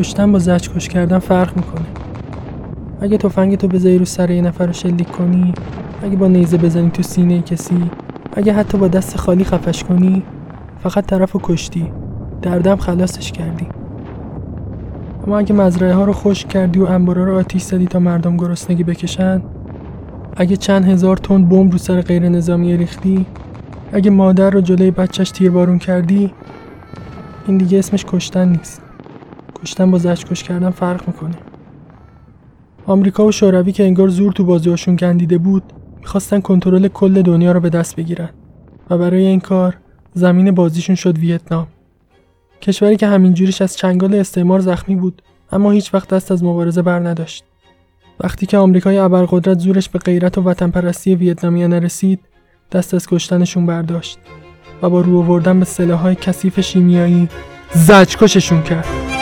کشتن با زج کش کردن فرق می‌کنه. اگه تفنگ تو بذاری رو سر یه نفر رو شلیک کنی اگه با نیزه بزنی تو سینه کسی اگه حتی با دست خالی خفش کنی فقط طرف رو کشتی. دردم خلاصش کردی. اما اگه مزرعه ها رو خشک کردی و انبارا رو آتیش زدی تا مردم گرسنگی بکشن اگه چند هزار تن بمب رو سر غیر نظامی ریختی اگه مادر رو جلوی بچهش تیربارون کردی این دیگه اسمش کشتن نیست. کشتن با زجکش کردن فرق می‌کنه. آمریکا و شوروی که انگار زور تو بازیاشون گندیده بود می‌خواستن کنترل کل دنیا رو به دست بگیرن و برای این کار زمین بازیشون شد ویتنام. کشوری که همینجوریش از چنگال استعمار زخمی بود اما هیچ وقت دست از مبارزه بر نداشت. وقتی که آمریکای ابرقدرت زورش به غیرت و وطن پرستی ویتنامیا نرسید دست از کشتنشون برداشت و با رو آوردن به سلاحهای کثیف شیمیایی زجکششون کرد.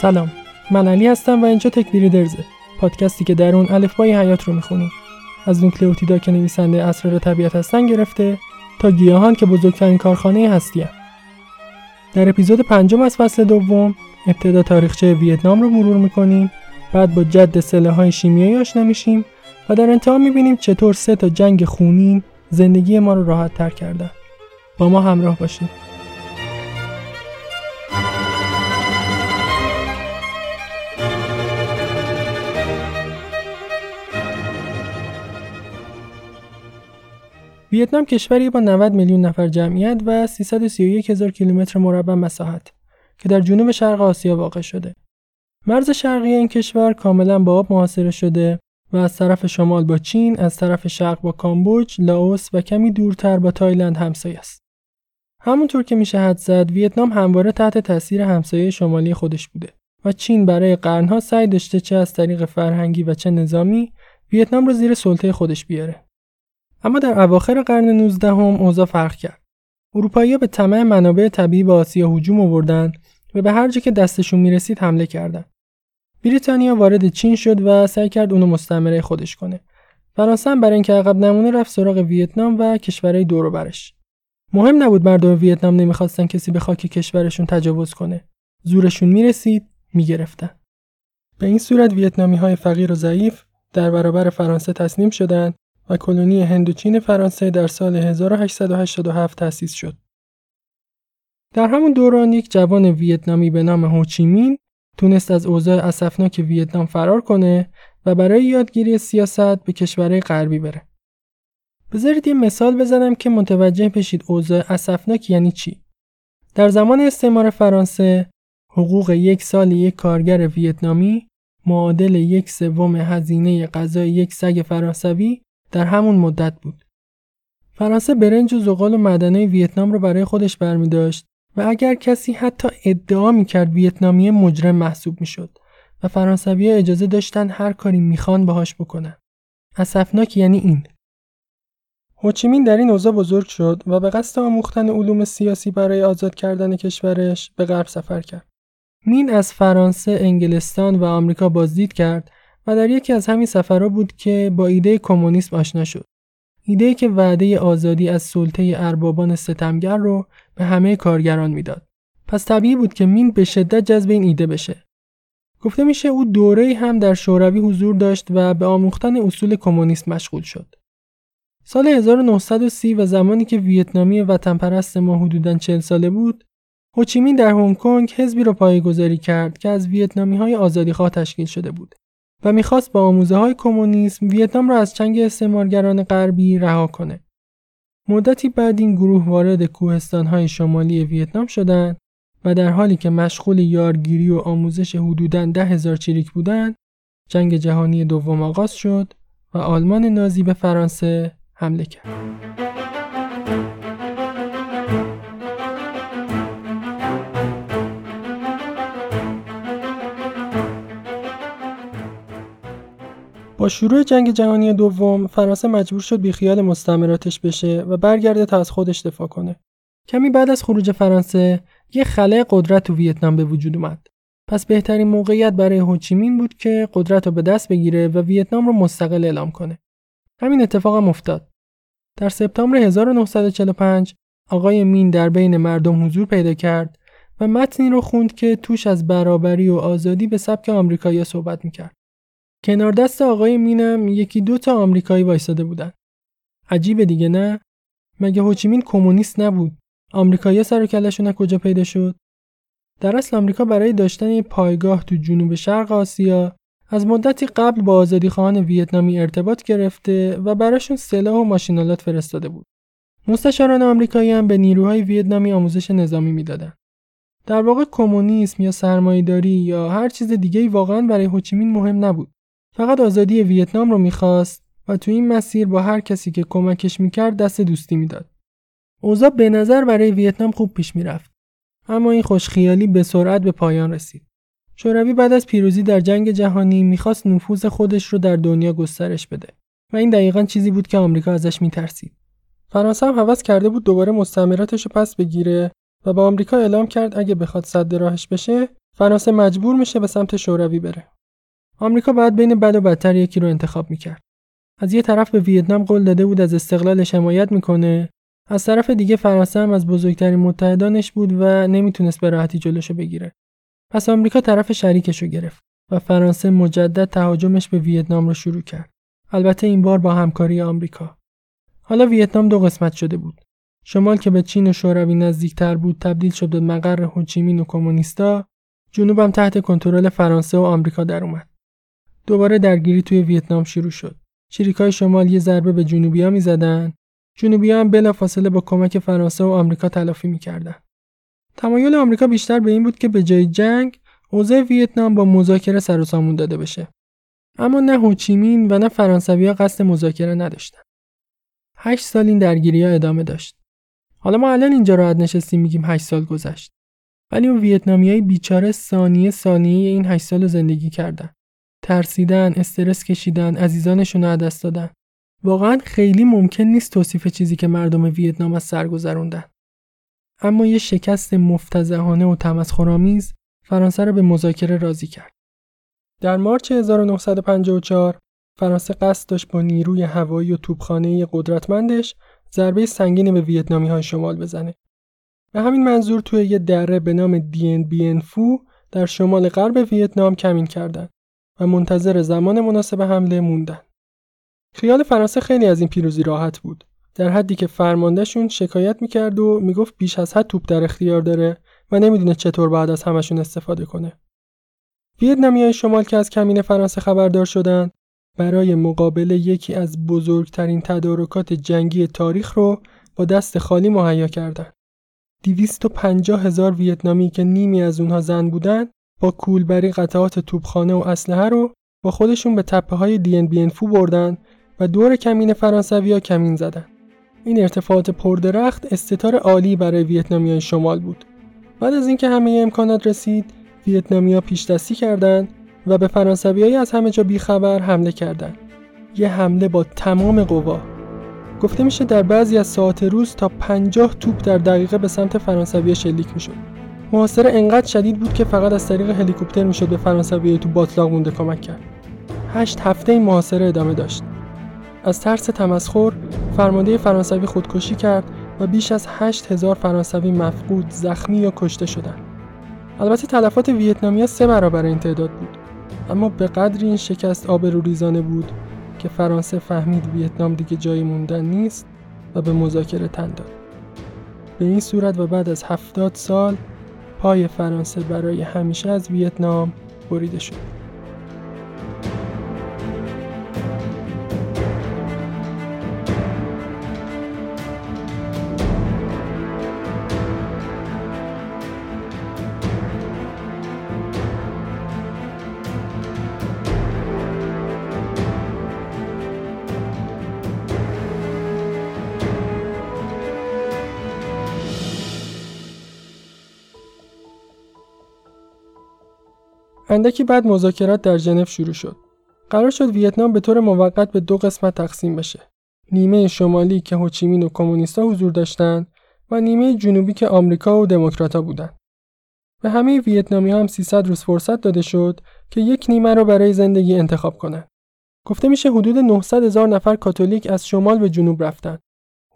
سلام. من علی هستم و اینجا تک بریدرزه پادکستی که در اون الفبای حیات رو می‌خونیم از نوکلئوتیدا که نویسنده اسرار طبیعت هستن گرفته تا گیاهان که بزرگترین کارخانه هستی در اپیزود پنجم از فصل دوم ابتدا تاریخچه ویتنام رو مرور می‌کنیم. بعد با جد سلاح‌های شیمیایی آشنا میشیم و در انتها می‌بینیم چطور سه تا جنگ خونین زندگی ما رو راحت تر کردن. با ما همراه باشید ویتنام کشوری با 90 میلیون نفر جمعیت و 331 هزار کیلومتر مربع مساحت که در جنوب شرق آسیا واقع شده. مرز شرقی این کشور کاملا با آب محاصره شده و از طرف شمال با چین، از طرف شرق با کامبوج، لاوس و کمی دورتر با تایلند همسایه است. همونطور که میشه حد زد، ویتنام همواره تحت تاثیر همسایه شمالی خودش بوده و چین برای قرنها سعی داشته چه از طریق فرهنگی و چه نظامی ویتنام رو زیر سلطه خودش بیاره. اما در اواخر قرن 19 هم اوضاع فرق کرد. اروپایی‌ها به طمع منابع طبیعی به آسیا هجوم آوردند و به هر جا که دستشون می‌رسید حمله کردند. بریتانیا وارد چین شد و سعی کرد اونو مستعمره خودش کنه. فرانسه برای اینکه عقب نمونه رفت سراغ ویتنام و کشورهای دور برش. مهم نبود مردم ویتنام نمی‌خواستن کسی به خاک کشورشون تجاوز کنه. زورشون می‌رسید می‌گرفتن. به این صورت ویتنامی های فقیر و ضعیف در برابر فرانسه تسلیم شدند و کلونی هندوچین فرانسه در سال 1887 تأسیس شد. در همون دوران یک جوان ویتنامی به نام هوچیمین تونست از اوضاع اسفناک ویتنام فرار کنه و برای یادگیری سیاست به کشورهای غربی بره. بذارید یه مثال بزنم که متوجه بشید اوضاع اسفناک یعنی چی. در زمان استعمار فرانسه حقوق یک سال یک کارگر ویتنامی معادل یک سوم هزینه غذای یک سگ فرانسوی در همون مدت بود. فرانسه برنج و زغال و معدنهای ویتنام رو برای خودش برمی داشت و اگر کسی حتی ادعا می کرد ویتنامی مجرم محسوب می شد و فرانسوی ها اجازه داشتن هر کاری می‌خوان باهاش بکنن. اصفناک یعنی این. هوچیمین در این اوضاع بزرگ شد و به قصد آموختن علوم سیاسی برای آزاد کردن کشورش به غرب سفر کرد. مین از فرانسه، انگلستان و آمریکا بازدید کرد و در یکی از همین سفرها بود که با ایده کمونیسم آشنا شد. ایده که وعده آزادی از سلطه اربابان ستمگر رو به همه کارگران می‌داد. پس طبیعی بود که مین به شدت جذب این ایده بشه. گفته میشه او دوره هم در شوروی حضور داشت و به آموختن اصول کمونیسم مشغول شد. سال 1930 و زمانی که ویتنامی وطن پرست ما حدوداً 40 ساله بود، هوچیمین در هنگ کنگ حزبی را پایگذاری کرد که از ویتنامی های آزادیخواه تشکیل شده بود و می‌خواست با آموزه های کمونیسم ویتنام را از چنگ استعمارگران غربی رها کنه. مدتی بعد این گروه وارد کوهستان های شمالی ویتنام شدند و در حالی که مشغول یارگیری و آموزش حدوداً ده هزار چریک بودند، جنگ جهانی دوم آغاز شد و آلمان نازی به فرانسه حمله کرد. با شروع جنگ جهانی دوم فرانسه مجبور شد بیخیال مستعمراتش بشه و برگرده تا از خودش دفاع کنه. کمی بعد از خروج فرانسه یه خلای قدرت تو ویتنام به وجود اومد. پس بهترین موقعیت برای هوچیمین بود که قدرت رو به دست بگیره و ویتنام رو مستقل اعلام کنه. همین اتفاق هم افتاد. در سپتامبر 1945 آقای مین در بین مردم حضور پیدا کرد و متنی رو خوند که توش از برابری و آزادی به سبک آمریکایی صحبت می‌کرد. کنار دست آقای مینم یکی دو تا آمریکایی وایساده بودن. عجیبه دیگه نه؟ مگه هوچیمین کمونیست نبود؟ آمریکایی‌ها سر و کلشون کجا پیدا شد؟ در اصل آمریکا برای داشتن یه پایگاه تو جنوب شرق آسیا از مدتی قبل با آزادی خواهان ویتنامی ارتباط گرفته و براشون سلاح و ماشینالات فرستاده بود. مستشاران آمریکایی هم به نیروهای ویتنامی آموزش نظامی می‌دادن. در واقع کمونیسم یا سرمایهداری یا هر چیز دیگه واقعا برای هوچیمین مهم نبود. فقط آزادی ویتنام رو می‌خواست و تو این مسیر با هر کسی که کمکش می‌کرد دست دوستی می‌داد. اوضاع به نظر برای ویتنام خوب پیش می‌رفت. اما این خوشخیالی به سرعت به پایان رسید. شوروی بعد از پیروزی در جنگ جهانی می‌خواست نفوذ خودش رو در دنیا گسترش بده و این دقیقا چیزی بود که آمریکا ازش میترسید. فرانسه هم حوض کرده بود دوباره مستعمراتش رو پس بگیره و به آمریکا اعلام کرد اگه بخواد صد راهش بشه فرانسه مجبور میشه به سمت شوروی بره. آمریکا بعد بین بد و بدتر یکی رو انتخاب می‌کرد. از یه طرف به ویتنام قول داده بود از استقلالش حمایت می‌کنه از طرف دیگه فرانسه هم از بزرگترین متحدانش بود و نمی‌تونست به راحتی جلوشو بگیره. پس آمریکا طرف شریکشو گرفت و فرانسه مجدد تهاجمش به ویتنام رو شروع کرد. البته این بار با همکاری آمریکا. حالا ویتنام دو قسمت شده بود. شمال که به چین و شوروی نزدیکتر بود تبدیل شد به مقر هوچیمین و کمونیستا، جنوبم تحت کنترل فرانسه و آمریکا در اومد. دوباره درگیری توی ویتنام شروع شد. شریکای شمال یه ضربه به جنوبیا می‌زدن جنوبی هم بلافاصله با کمک فرانسه و آمریکا تلافی می‌کردن. تمایل آمریکا بیشتر به این بود که به جای جنگ اوضاع ویتنام با مذاکره سر و سامون داده بشه. اما نه هوچیمین و نه فرانسویا قصد مذاکره نداشتن. هشت سال این درگیری ها ادامه داشت. حالا ما الان اینجا راحت نشستیم میگیم هشت سال گذشت. ولی اون ویتنامیای بیچاره ثانیه ثانیه این هشت سال زندگی کردن. ترسیدن، استرس کشیدن، عزیزانشون رو دست دادن. واقعا خیلی ممکن نیست توصیف چیزی که مردم ویتنام از سر گذروندن. اما یه شکست مفتزهانه و تمسخرآمیز فرانسه را به مذاکره راضی کرد. در مارچ 1954 فرانسه قصد داشت با نیروی هوایی و توپخانه قدرتمندش ضربه سنگینی به ویتنامی های شمال بزنه. به همین منظور توی یه دره به نام دین بین فو در شمال غرب ویتنام کمین کردند و منتظر زمان مناسب حمله موندن. خیال فرانسه خیلی از این پیروزی راحت بود در حدی که فرماندهشون شکایت می‌کرد و می‌گفت بیش از حد توپ در اختیار داره و نمی‌دونه چطور بعد از همشون استفاده کنه های شمال که از کمین فرانسه خبردار شدند برای مقابله یکی از بزرگترین تدارکات جنگی تاریخ رو با دست خالی مهیا کردند. 250 هزار ویتنامی که نیمی از اونها زن بودند با کولبری قطعات توپخانه و اسلحه رو با خودشون به تپه های دی بی فو بردن و دور کمین فرانسویا کمین زدن. این ارتفاعات پردرخت استتار عالی برای ویتنامیای شمال بود. بعد از اینکه همه امکانات رسید، ویتنامیا پیش دستی کردند و به فرانسویایی از همه جا بیخبر حمله کردند. یه حمله با تمام قوا. گفته میشه در بعضی از ساعت روز تا 50 توپ در دقیقه به سمت فرانسویا شلیک می‌شد. محاصره انقدر شدید بود که فقط از طریق هلیکوپتر می‌شد به فرانسویایی تو باطلاق مونده کمک کرد. هشت هفته این محاصره ادامه داشت. از ترس تمسخر فرمانده فرانسوی خودکشی کرد و بیش از 8000 فرانسوی مفقود، زخمی یا کشته شدند. البته تلفات ویتنامیا سه برابر این تعداد بود. اما به قدری این شکست آبروریزانه بود که فرانسه فهمید ویتنام دیگه جایی موندن نیست و به مذاکره تن داد. به این صورت و بعد از هفتاد سال پای فرانسه برای همیشه از ویتنام بریده شد. اندکی بعد مذاکرات در ژنو شروع شد. قرار شد ویتنام به طور موقت به دو قسمت تقسیم بشه. نیمه شمالی که هوچیمین و کمونیستا حضور داشتند و نیمه جنوبی که آمریکا و دموکراتا بودند. به همه ویتنامی هم 300 روز فرصت داده شد که یک نیمه رو برای زندگی انتخاب کنند. گفته میشه حدود 900 هزار نفر کاتولیک از شمال به جنوب رفتن.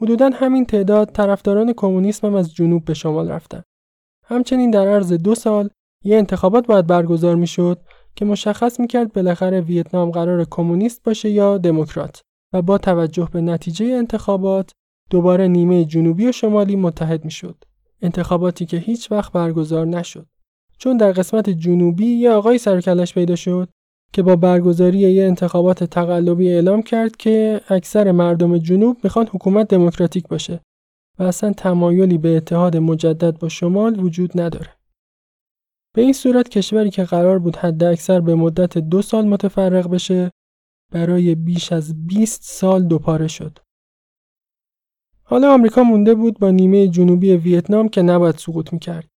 حدوداً همین تعداد طرفداران کمونیسم هم از جنوب به شمال رفتن. همچنین در عرض دو سال یه انتخابات باید برگزار می‌شد که مشخص می‌کرد بالاخره ویتنام قرار کمونیست باشه یا دموکرات و با توجه به نتیجه انتخابات دوباره نیمه جنوبی و شمالی متحد می‌شد. انتخاباتی که هیچ وقت برگزار نشد. چون در قسمت جنوبی یه آقای سرکلش پیدا شد که با برگزاری یه انتخابات تقلبی اعلام کرد که اکثر مردم جنوب می‌خوان حکومت دموکراتیک باشه و اصلا تمایلی به اتحاد مجدد با شمال وجود نداره. به این صورت کشوری که قرار بود حد اکثر به مدت دو سال متفرق بشه برای بیش از 20 سال دوپاره شد. حالا آمریکا مونده بود با نیمه جنوبی ویتنام که نباید سقوط می‌کرد.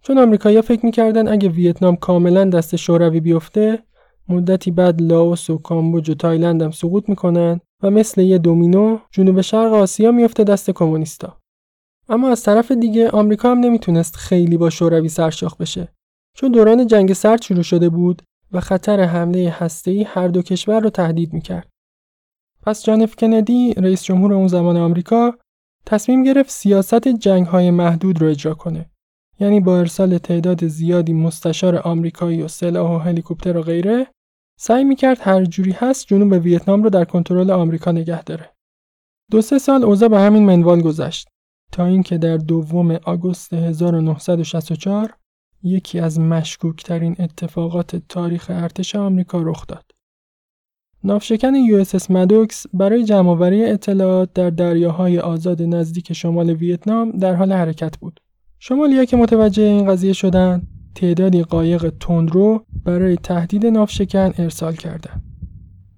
چون آمریکایی‌ها فکر می‌کردن اگه ویتنام کاملا دست شوروی بیفته مدتی بعد لاوس و کامبوج و تایلند هم سقوط می‌کنن و مثل یه دومینو جنوب شرق آسیا میفته دست کمونیستا. اما از طرف دیگه آمریکا هم نمی‌تونست خیلی با شوروی سرشاخ بشه چون دوران جنگ سرد شروع شده بود و خطر حمله هسته‌ای هر دو کشور رو تهدید می‌کرد. پس جان اف کندی رئیس جمهور اون زمان آمریکا تصمیم گرفت سیاست جنگ های محدود رو اجرا کنه. یعنی با ارسال تعداد زیادی مستشار آمریکایی و سلاح و هلیکوپتر و غیره سعی می‌کرد هر جوری هست جنوب ویتنام رو در کنترل آمریکا نگه داره. دو سه سال اوضاع به همین منوال گذشت تا اینکه در دوم آگوست 1964 یکی از مشکوکترین اتفاقات تاریخ ارتش آمریکا رخ داد. نافشکن اس مدوکس برای جمعآوری اطلاعات در دریاهای آزاد نزدیک شمال ویتنام در حال حرکت بود. شمالیا که متوجه این قضیه شدند، تعدادی قایق تندرو برای تهدید نافشکن ارسال کردند.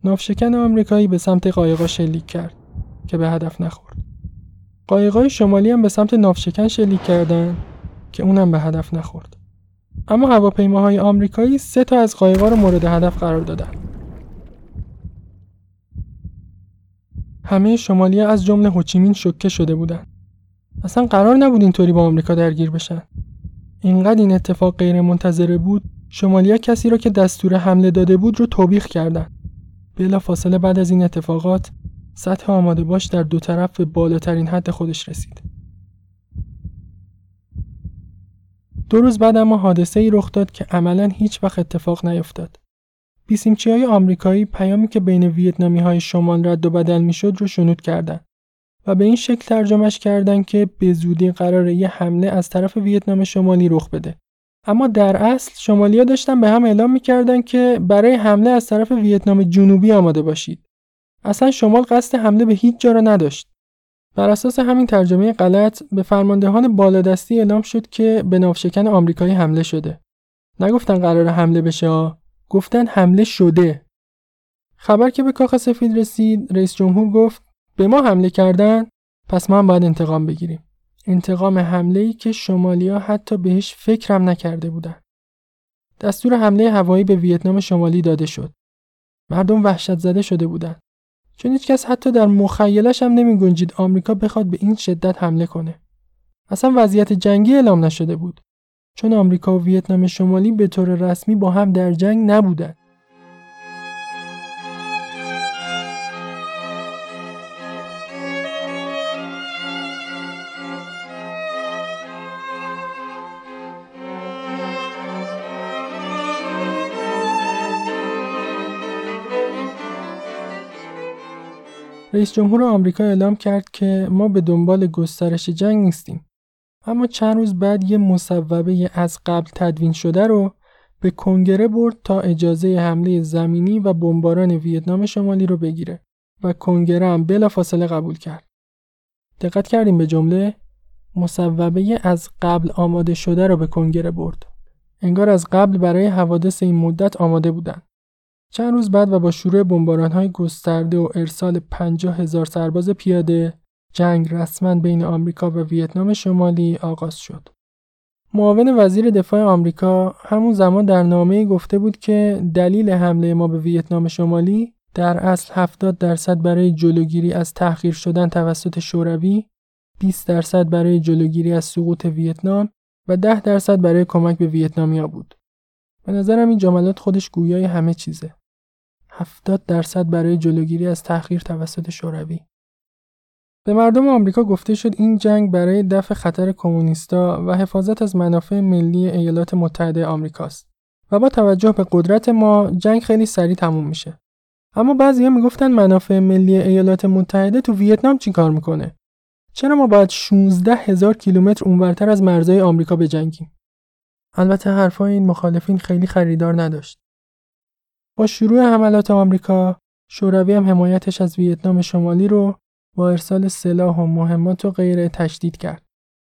نافشکن آمریکایی به سمت قایقا شلیک کرد که به هدف نخورد. قایقای شمالی هم به سمت نافشکن شلیک کردند که اونم به هدف نخورد. اما هواپیماهای آمریکایی سه تا از قایقا رو مورد هدف قرار دادن. همه شمالی از جمله هوچیمین شوکه شده بودند. اصلا قرار نبود اینطوری با آمریکا درگیر بشن. اینقدر این اتفاق غیر منتظره بود شمالیا کسی را که دستور حمله داده بود رو توبیخ کردند. بلا فاصله بعد از این اتفاقات سطح آماده باش در دو طرف به بالاترین حد خودش رسید. دو روز بعد اما حادثه ای رخ داد که عملا هیچ وقت اتفاق نیفتاد. بیسیمچی های آمریکایی پیامی که بین ویتنامی های شمال رد و بدل می‌شد رو شنود کردند و به این شکل ترجمهش کردند که به زودی قرار یه حمله از طرف ویتنام شمالی رخ بده. اما در اصل شمالیا داشتن به هم اعلام می‌کردن که برای حمله از طرف ویتنام جنوبی آماده باشید. اصلا شمال قصد حمله به هیچ جا را نداشت. بر اساس همین ترجمه غلط به فرماندهان بالادستی اعلام شد که به ناوشکن آمریکایی حمله شده. نگفتن قرار حمله بشه گفتن حمله شده. خبر که به کاخ سفید رسید رئیس جمهور گفت به ما حمله کردن پس ما هم باید انتقام بگیریم. انتقام حمله ای که شمالیا حتی بهش فکرم نکرده بودن. دستور حمله هوایی به ویتنام شمالی داده شد. مردم وحشت زده شده بودند. چون هیچکس حتی در مخیلش هم نمی گنجید آمریکا بخواد به این شدت حمله کنه. اصلا وضعیت جنگی اعلام نشده بود. چون آمریکا و ویتنام شمالی به طور رسمی با هم در جنگ نبودند. رئیس جمهور آمریکا اعلام کرد که ما به دنبال گسترش جنگ نیستیم. اما چند روز بعد یه مصوبه از قبل تدوین شده رو به کنگره برد تا اجازه حمله زمینی و بمباران ویتنام شمالی رو بگیره و کنگره هم بلا فاصله قبول کرد. دقت کردیم به جمله مصوبه از قبل آماده شده رو به کنگره برد. انگار از قبل برای حوادث این مدت آماده بودن. چند روز بعد و با شروع های گسترده و ارسال 50 هزار سرباز پیاده جنگ رسما بین آمریکا و ویتنام شمالی آغاز شد. معاون وزیر دفاع آمریکا همون زمان در نامه گفته بود که دلیل حمله ما به ویتنام شمالی در اصل 70 درصد برای جلوگیری از تحقیر شدن توسط شوروی، 20 درصد برای جلوگیری از سقوط ویتنام و 10 درصد برای کمک به ویتنامیا بود. به نظرم این جملات خودش گویای همه چیزه. 70 درصد برای جلوگیری از تحقیر توسط شوروی. به مردم آمریکا گفته شد این جنگ برای دفع خطر کمونیستا و حفاظت از منافع ملی ایالات متحده آمریکاست و با توجه به قدرت ما جنگ خیلی سریع تموم میشه. اما بعضیا می‌گفتن منافع ملی ایالات متحده تو ویتنام چی کار می‌کنه؟ چرا ما باید 16 هزار کیلومتر اونورتر از مرزهای آمریکا بجنگیم؟ البته حرفای این مخالفین خیلی خریدار نداشت. با شروع حملات آمریکا، شوروی هم حمایتش از ویتنام شمالی رو با ارسال سلاح و مهمات و غیره تشدید کرد.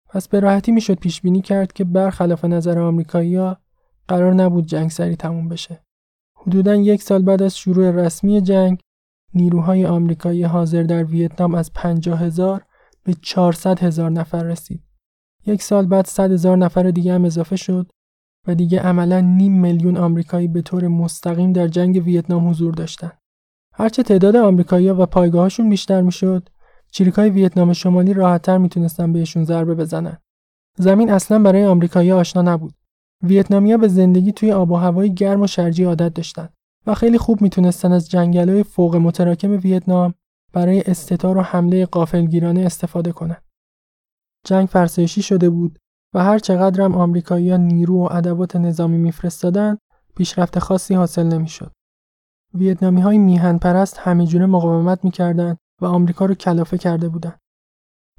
پس به راحتی می‌شد پیش بینی کرد که برخلاف نظر آمریکایی‌ها قرار نبود جنگ سری تموم بشه. حدوداً یک سال بعد از شروع رسمی جنگ، نیروهای آمریکایی حاضر در ویتنام از 50 هزار به 400 هزار نفر رسید. یک سال بعد 100 هزار نفر دیگه هم اضافه شد و دیگه عملا نیم میلیون آمریکایی به طور مستقیم در جنگ ویتنام حضور داشتند. هرچه تعداد آمریکایی‌ها و پایگاهاشون بیشتر می‌شد، چریکای ویتنام شمالی راحتتر می‌تونستن بهشون ضربه بزنن. زمین اصلا برای آمریکایی آشنا نبود. ویتنامیا به زندگی توی آب و هوای گرم و شرجی عادت داشتن و خیلی خوب می‌تونستن از جنگل‌های فوق متراکم ویتنام برای استتار و حمله قافلگیرانه استفاده کنند. جنگ فرسایشی شده بود و هر چقدر هم آمریکایی‌ها نیرو و ادوات نظامی میفرستادند، پیشرفت خاصی حاصل نمی‌شد. ویتنامی های میهن پرست همه جوره مقاومت می‌کردند و آمریکا رو کلافه کرده بودند.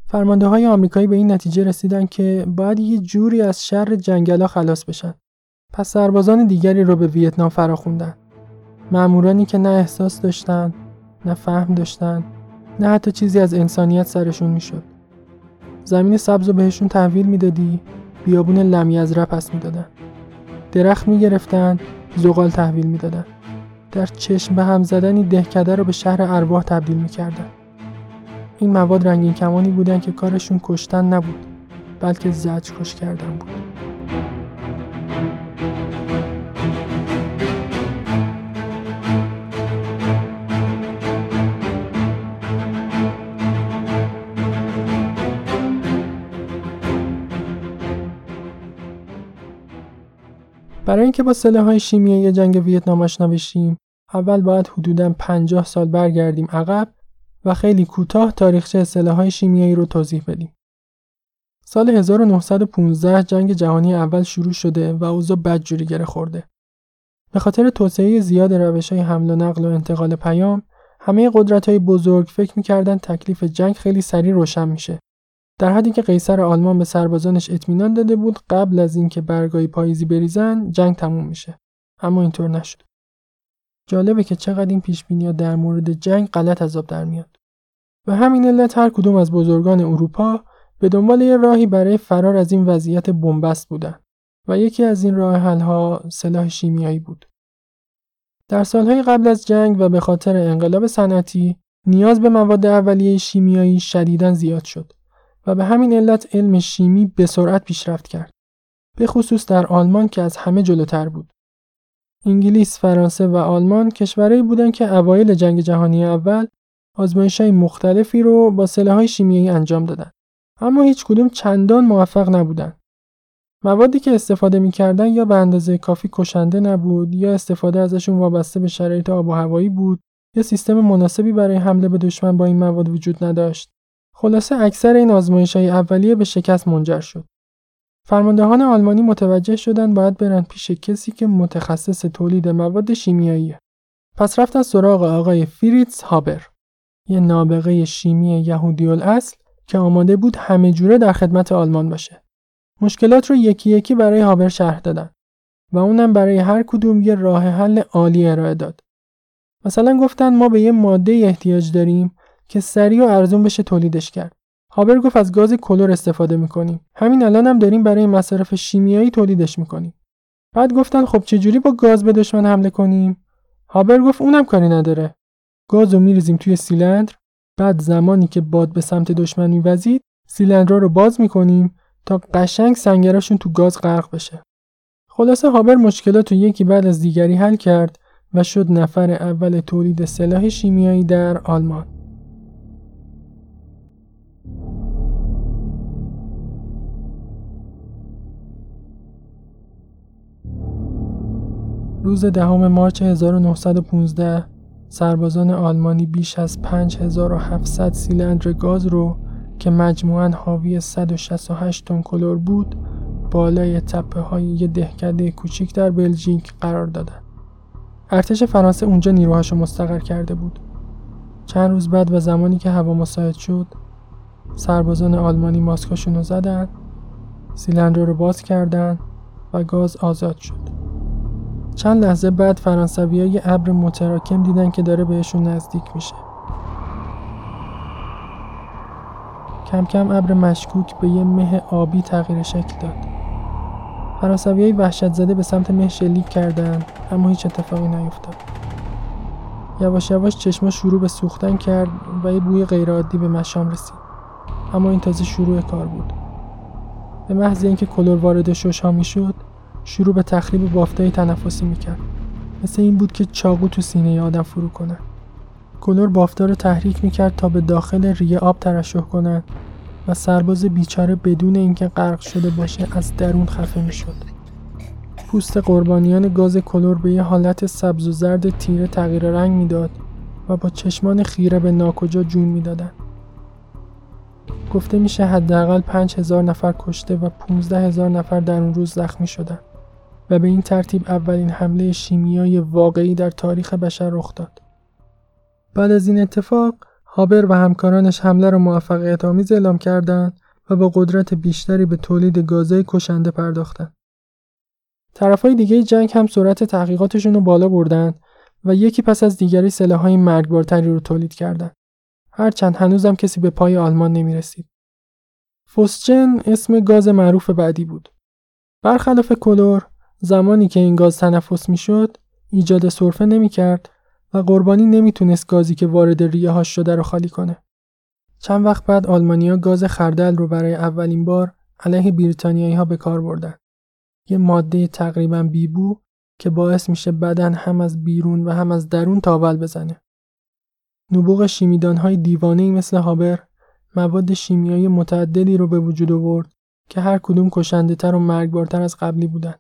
فرمانده های آمریکایی به این نتیجه رسیدن که باید یه جوری از شر جنگلا خلاص بشن. پس سربازان دیگری رو به ویتنام فراخوندن. مامورانی که نه احساس داشتن، نه فهم داشتن، نه حتی چیزی از انسانیت سرشون می‌شد. زمین سبز رو بهشون تحویل می‌دادی، بیابون لمیزره پس می‌دادن. درخت می‌گرفتن، زغال تحویل می‌دادن. در چشم به هم زدنی دهکده رو به شهر ارواح تبدیل می‌کردن. این مواد رنگین کمانی بودن که کارشون کشتن نبود بلکه زجر کش کردن بود برای اینکه با سلاح‌های شیمیایی جنگ ویتنام آشنا بشیم اول باید حدوداً 50 سال برگردیم عقب و خیلی کوتاه تاریخچه سلاح‌های شیمیایی رو توضیح بدیم. سال 1915 جنگ جهانی اول شروع شده و اوضاع بدجوری گره خورده. به خاطر توسعه زیاد روش‌های حمل و نقل و انتقال پیام، همه قدرت‌های بزرگ فکر می‌کردند تکلیف جنگ خیلی سریع روشن میشه. در حدی که قیصر آلمان به سربازانش اطمینان داده بود قبل از اینکه برگای پاییزی بریزن جنگ تموم میشه. اما اینطور نشد. جالبه که چقدر این پیش در مورد جنگ غلط عذاب در میاد. و همین علت هر کدوم از بزرگان اروپا به دنبال یه راهی برای فرار از این وضعیت بنبست بودن و یکی از این راه حلها سلاح شیمیایی بود. در سالهای قبل از جنگ و به خاطر انقلاب صنعتی نیاز به مواد اولیه شیمیایی شدیداً زیاد شد و به همین علت علم شیمی به سرعت پیشرفت کرد. به خصوص در آلمان که از همه جلوتر بود. انگلیس، فرانسه و آلمان کشورهایی بودند که اوایل جنگ جهانی اول های مختلفی رو با های شیمیایی انجام دادن اما هیچ کدوم چندان موفق نبودن موادی که استفاده می‌کردن یا به اندازه کافی کشنده نبود یا استفاده ازشون وابسته به شرایط آب و هوایی بود یا سیستم مناسبی برای حمله به دشمن با این مواد وجود نداشت خلاصه اکثر این های اولیه به شکست منجر شد فرماندهان آلمانی متوجه شدن باید برن پیش کسی که متخصص تولید مواد شیمیاییه پس رفتن سراغ آقای فریتز هابر یه نابغه شیمی یهودی اصل که آماده بود همه جوره در خدمت آلمان باشه. مشکلات رو یکی یکی برای هابر شرح دادن و اونم برای هر کدوم یه راه حل عالی ارائه داد. مثلا گفتن ما به یه ماده احتیاج داریم که سریع و ارزون بشه تولیدش کرد. هابر گفت از گاز کلور استفاده می‌کنیم. همین الان هم داریم برای مصرف شیمیایی تولیدش می‌کنیم. بعد گفتن خب چجوری با گاز به دشمن حمله کنیم؟ هابر گفت اونم کاری نداره. گاز رو میریزیم توی سیلندر بعد زمانی که باد به سمت دشمن میوزید سیلندرها رو باز می‌کنیم تا قشنگ سنگراشون تو گاز غرق بشه خلاصه هابر مشکلات رو یکی بعد از دیگری حل کرد و شد نفر اول تولید سلاح شیمیایی در آلمان روز دهم مارچ 1915 سربازان آلمانی بیش از 5700 سیلندر گاز رو که مجموعاً حاوی 168 تن کلور بود بالای تپه های یه دهکده کوچیک در بلژیک قرار دادن. ارتش فرانسه اونجا نیروهاش رو مستقر کرده بود. چند روز بعد و زمانی که هوا مساعد شد سربازان آلمانی ماسکاشون رو زدن سیلندر رو باز کردن و گاز آزاد شد. چند لحظه بعد فرانسوی های ابر متراکم دیدن که داره بهشون نزدیک میشه. کم کم ابر مشکوک به یه مه آبی تغییر شکل داد. فرانسوی های وحشت زده به سمت مه شلیک کردن اما هیچ اتفاقی نیفتاد. یواش یواش چشما شروع به سوختن کرد و یه بوی غیرعادی به مشام رسید. اما این تازه شروع کار بود. به محض اینکه کلور وارد شش ها می‌شد شروع به تخریب بافتای تنفسی می‌کرد. مثل این بود که چاقو تو سینه آدم فرو کنه. کلور بافتا رو تحریک می‌کرد تا به داخل ریه آب ترشح کنن و سرباز بیچاره بدون اینکه غرق شده باشه از درون خفه می‌شد. پوست قربانیان گاز کلور به یه حالت سبز و زرد تیره تغییر رنگ می‌داد و با چشمان خیره به ناکجا جون می‌دادند گفته میشه حداقل 5000 نفر کشته و 15 هزار نفر در اون روز زخمی شدن. و به این ترتیب اولین حمله شیمیایی واقعی در تاریخ بشر رخ داد. بعد از این اتفاق هابر و همکارانش حمله را موفقیت آمیز اعلام کردند و با قدرت بیشتری به تولید گازهای کشنده پرداختند. طرفهای دیگه جنگ هم سرعت تحقیقاتشون رو بالا بردن و یکی پس از دیگری سلاحهای مرگبارتری رو تولید کردند. هرچند هنوزم کسی به پای آلمان نمی رسید. فوسچن اسم گاز معروف بعدی بود. برخلاف کلور زمانی که این گاز تنفس می شد ایجاد سرفه نمی کرد و قربانی نمی‌تونست گازی که وارد ریه هاش شده رو خالی کنه. چند وقت بعد آلمانیا گاز خردل رو برای اولین بار علیه بریتانیایی ها به کار بردن. یه ماده تقریبا بیبو که باعث میشه بدن هم از بیرون و هم از درون تاول بزنه. نبوغ های دیوانه‌ای مثل هابر مواد شیمیایی متعددی رو به وجود آورد که هر کدوم کشنده تر و مرگبارتر از قبلی بودن.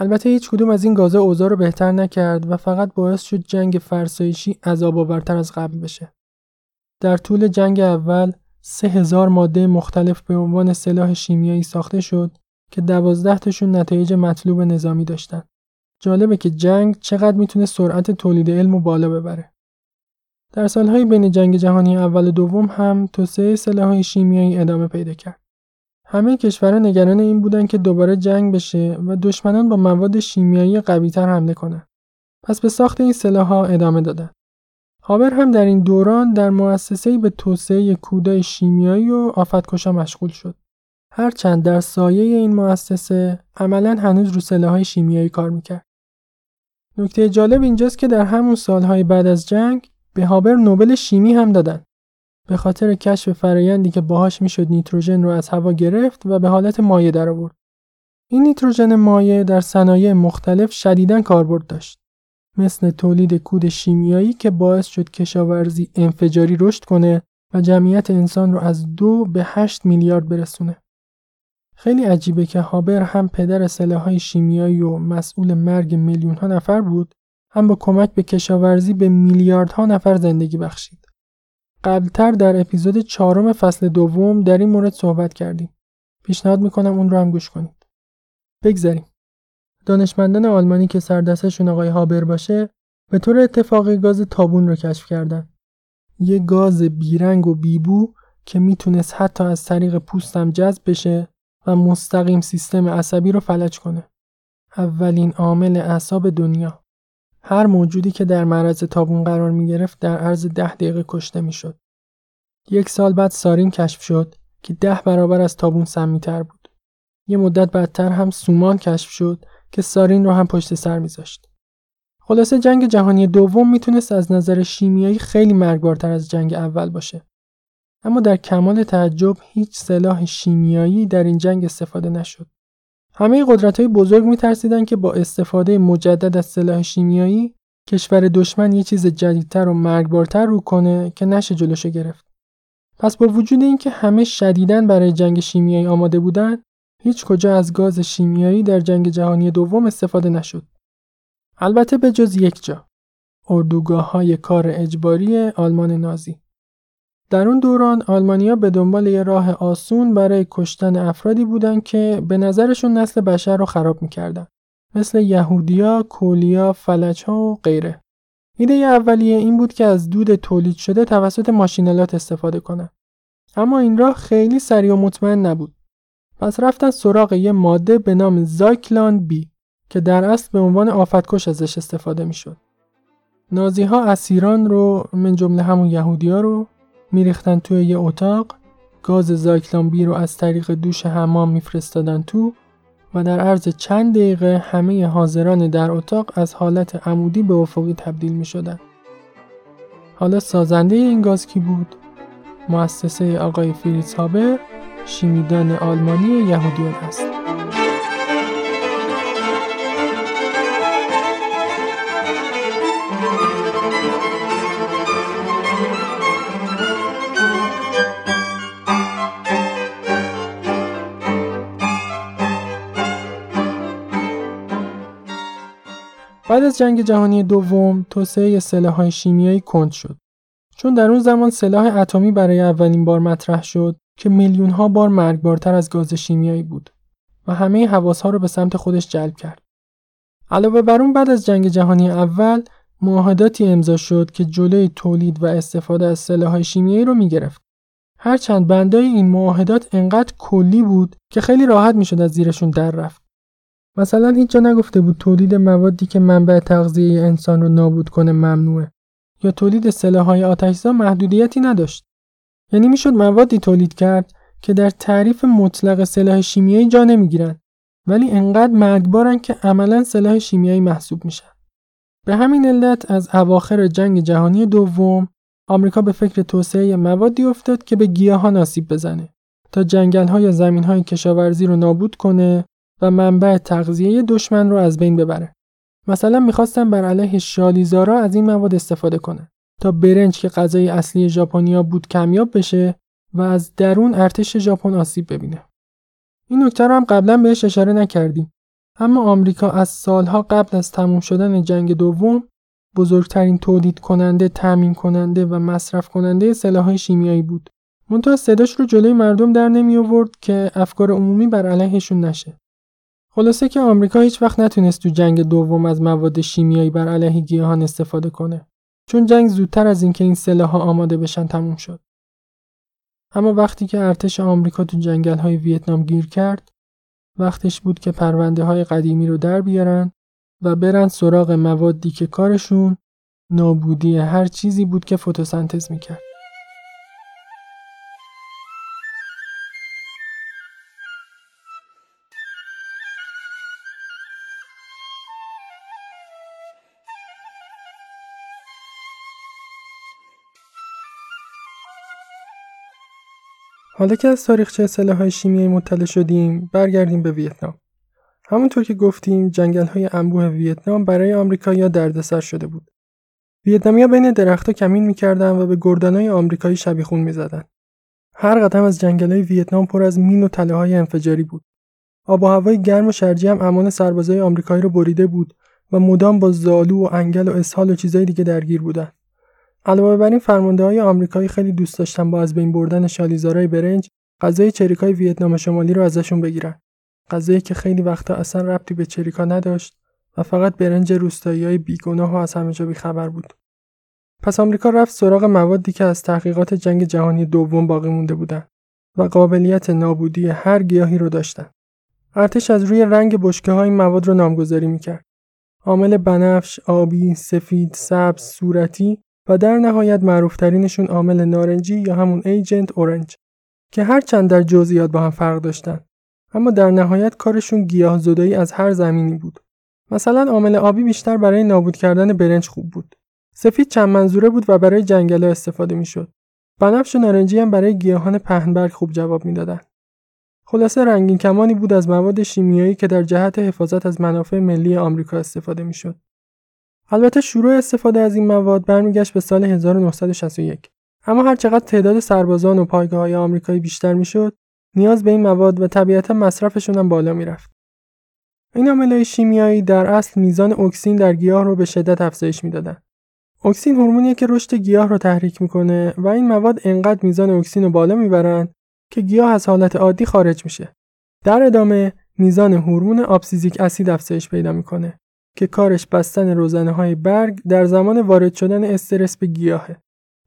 البته هیچ کدوم از این گازه اوضاع رو بهتر نکرد و فقط باعث شد جنگ فرسایشی عذاب آورتر از قبل بشه. در طول جنگ اول سه هزار ماده مختلف به عنوان سلاح شیمیایی ساخته شد که دوازده تاشون نتایج مطلوب نظامی داشتن. جالبه که جنگ چقدر می‌تونه سرعت تولید علم و بالا ببره. در سالهای بین جنگ جهانی اول و دوم هم توسعه سلاحهای شیمیایی ادامه پیدا کرد. همه کشورها نگران این بودن که دوباره جنگ بشه و دشمنان با مواد شیمیایی قویتر حمله کنند. پس به ساخت این سلاحها ادامه دادن. هابر هم در این دوران در مؤسسه‌ای به توسعه کودای شیمیایی و آفتکشا مشغول شد. هرچند در سایه این مؤسسه عملا هنوز رو سلاحهای شیمیایی کار می‌کرد. نکته جالب اینجاست که در همون سالهای بعد از جنگ به هابر نوبل شیمی هم دادن. به خاطر کشف فرایندی که باهاش می‌شد نیتروژن رو از هوا گرفت و به حالت مایع در آورد. این نیتروژن مایع در صنایع مختلف شدیداً کاربرد داشت. مثل تولید کود شیمیایی که باعث شد کشاورزی انفجاری رشد کنه و جمعیت انسان رو از دو به هشت میلیارد برسونه. خیلی عجیبه که هابر هم پدر سلاحهای شیمیایی و مسئول مرگ میلیون ها نفر بود هم با کمک به کشاورزی به میلیاردها نفر زندگی بخشید. قبلتر در اپیزود چهارم فصل دوم در این مورد صحبت کردیم. پیشنهاد می‌کنم اون رو هم گوش کنید. بگذاریم. دانشمندان آلمانی که سردستشون آقای هابر باشه به طور اتفاقی گاز تابون رو کشف کردن. یه گاز بیرنگ و بیبو که می‌تونست حتی از طریق پوستم جذب بشه و مستقیم سیستم عصبی رو فلج کنه. اولین عامل اعصاب دنیا. هر موجودی که در معرض تابون قرار می گرفت در عرض ده دقیقه کشته می شد. یک سال بعد سارین کشف شد که ده برابر از تابون سمیتر بود. یه مدت بعدتر هم سومان کشف شد که سارین رو هم پشت سر میذاشت. خلاصه جنگ جهانی دوم می‌تونست از نظر شیمیایی خیلی مرگبارتر از جنگ اول باشه. اما در کمال تعجب هیچ سلاح شیمیایی در این جنگ استفاده نشد. همه قدرت های بزرگ میترسیدن که با استفاده مجدد از سلاح شیمیایی کشور دشمن یه چیز جدیدتر و مرگبارتر رو کنه که نشه جلوشو گرفت. پس با وجود اینکه همه شدیدن برای جنگ شیمیایی آماده بودن، هیچ کجا از گاز شیمیایی در جنگ جهانی دوم استفاده نشد. البته به جز یک جا اردوگاه های کار اجباری آلمان نازی در اون دوران آلمانیا به دنبال یه راه آسون برای کشتن افرادی بودن که به نظرشون نسل بشر رو خراب می‌کردن مثل یهودیا، کولیا، فلج و غیره. ایده اولیه این بود که از دود تولید شده توسط ماشینالات استفاده کنن. اما این راه خیلی سریع و مطمئن نبود. پس رفتن سراغ یه ماده به نام زایکلان بی که در اصل به عنوان آفتکش ازش استفاده می‌شد. نازی ها اسیران رو من جمله همون یهودیا رو میریختن توی یه اتاق گاز زایکلان بی رو از طریق دوش حمام میفرستادن تو و در عرض چند دقیقه همه حاضران در اتاق از حالت عمودی به افقی تبدیل می شدن. حالا سازنده این گاز کی بود؟ مؤسسه آقای فریتز هابر شیمیدان آلمانی یهودیان است. بعد از جنگ جهانی دوم توسعه سلاح‌های شیمیایی کند شد چون در اون زمان سلاح اتمی برای اولین بار مطرح شد که میلیون ها بار مرگبارتر از گاز شیمیایی بود و همه حواس ها رو به سمت خودش جلب کرد. علاوه بر اون بعد از جنگ جهانی اول معاهداتی امضا شد که جلوی تولید و استفاده از سلاح‌های شیمیایی رو می‌گرفت. هرچند بندای این معاهدات انقدر کلی بود که خیلی راحت می‌شد از زیرشون در رفت. مثلا هیچ جا نگفته بود تولید موادی که منبع تغذیه انسان رو نابود کنه ممنوعه یا تولید سلاح‌های آتشزا محدودیتی نداشت. یعنی می‌شد موادی تولید کرد که در تعریف مطلق سلاح شیمیایی جا نمی‌گیرن ولی انقدر مرگبارن که عملا سلاح شیمیایی محسوب میشن. به همین علت از اواخر جنگ جهانی دوم آمریکا به فکر توسعه موادی افتاد که به گیاهان آسیب بزنه تا جنگل ها یا زمین های کشاورزی رو نابود کنه و منبع تغذیه دشمن رو از بین ببره. مثلا می‌خواستن بر علیه شالیزارا از این مواد استفاده کنه تا برنج که غذای اصلی ژاپنیا بود کمیاب بشه و از درون ارتش ژاپن آسیب ببینه. این نکته رو هم قبلا بهش اشاره نکردیم. اما آمریکا از سالها قبل از تموم شدن جنگ دوم بزرگترین تولید کننده، تامین کننده و مصرف کننده سلاح‌های شیمیایی بود. منتها صداش رو جلوی مردم در نمی آورد که افکار عمومی بر علیهشون نشه. خلاصه که آمریکا هیچ وقت نتونست تو جنگ دوم از مواد شیمیایی بر علیه گیاهان استفاده کنه چون جنگ زودتر از اینکه این, این سلاح‌ها آماده بشن تموم شد. اما وقتی که ارتش آمریکا تو جنگل های ویتنام گیر کرد وقتش بود که پرونده های قدیمی رو در بیارن و برن سراغ موادی که کارشون نابودی هر چیزی بود که فتوسنتز می‌کرد. حالا که از تاریخچه سلاح‌های شیمیایی مطلع شدیم برگردیم به ویتنام. همونطور که گفتیم جنگل های انبوه ویتنام برای آمریکایی‌ها دردسر شده بود. ویتنامیا بین درختها کمین می‌کردن و به گردنهای آمریکایی شبیخون می‌زدن. هر قدم از جنگل های ویتنام پر از مین و تله های انفجاری بود. آب و هوای گرم و شرجی هم امان سربازای آمریکایی رو بریده بود و مدام با زالو و انگل و اسهال و چیزای دیگه درگیر بودن. علاوه بر این فرمانده های آمریکایی خیلی دوست داشتن با از بین بردن شالیزارای برنج غذای چریکای ویتنام شمالی رو ازشون بگیرن. غذایی که خیلی وقتا اصلا ربطی به چریکا نداشت و فقط برنج روستایی های بیگناه و از همه جا بیخبر بود. پس آمریکا رفت سراغ موادی که از تحقیقات جنگ جهانی دوم باقی مونده بودن و قابلیت نابودی هر گیاهی رو داشتن. ارتش از روی رنگ بشکه های مواد رو نامگذاری می‌کرد. عامل بنفش، آبی، سفید، سبز، صورتی و در نهایت معروفترینشون عامل نارنجی یا همون ایجنت اورنج که هرچند در جزئیات با هم فرق داشتن. اما در نهایت کارشون گیاه زدایی از هر زمینی بود. مثلا عامل آبی بیشتر برای نابود کردن برنج خوب بود. سفید چند منظوره بود و برای جنگل استفاده می‌شد. بنفش و نارنجی هم برای گیاهان پهنبرگ خوب جواب می‌دادن. خلاصه رنگین کمانی بود از مواد شیمیایی که در جهت حفاظت از منافع ملی آمریکا استفاده می‌شد. البته شروع استفاده از این مواد برمیگشت به سال 1961 اما هر چقدر تعداد سربازان و پایگاه های آمریکایی بیشتر می‌شد نیاز به این مواد و طبیعتا مصرفشون هم بالا می‌رفت این عاملهای شیمیایی در اصل میزان اکسین در گیاه رو به شدت افزایش می‌دادن. اکسین هورمونیه که رشد گیاه رو تحریک می‌کنه و این مواد انقدر میزان اکسین رو بالا می‌برن که گیاه از حالت عادی خارج میشه. در ادامه میزان هورمون آبسیزیک اسید افزایش پیدا می‌کنه که کارش بستن روزنه های برگ در زمان وارد شدن استرس به گیاهه.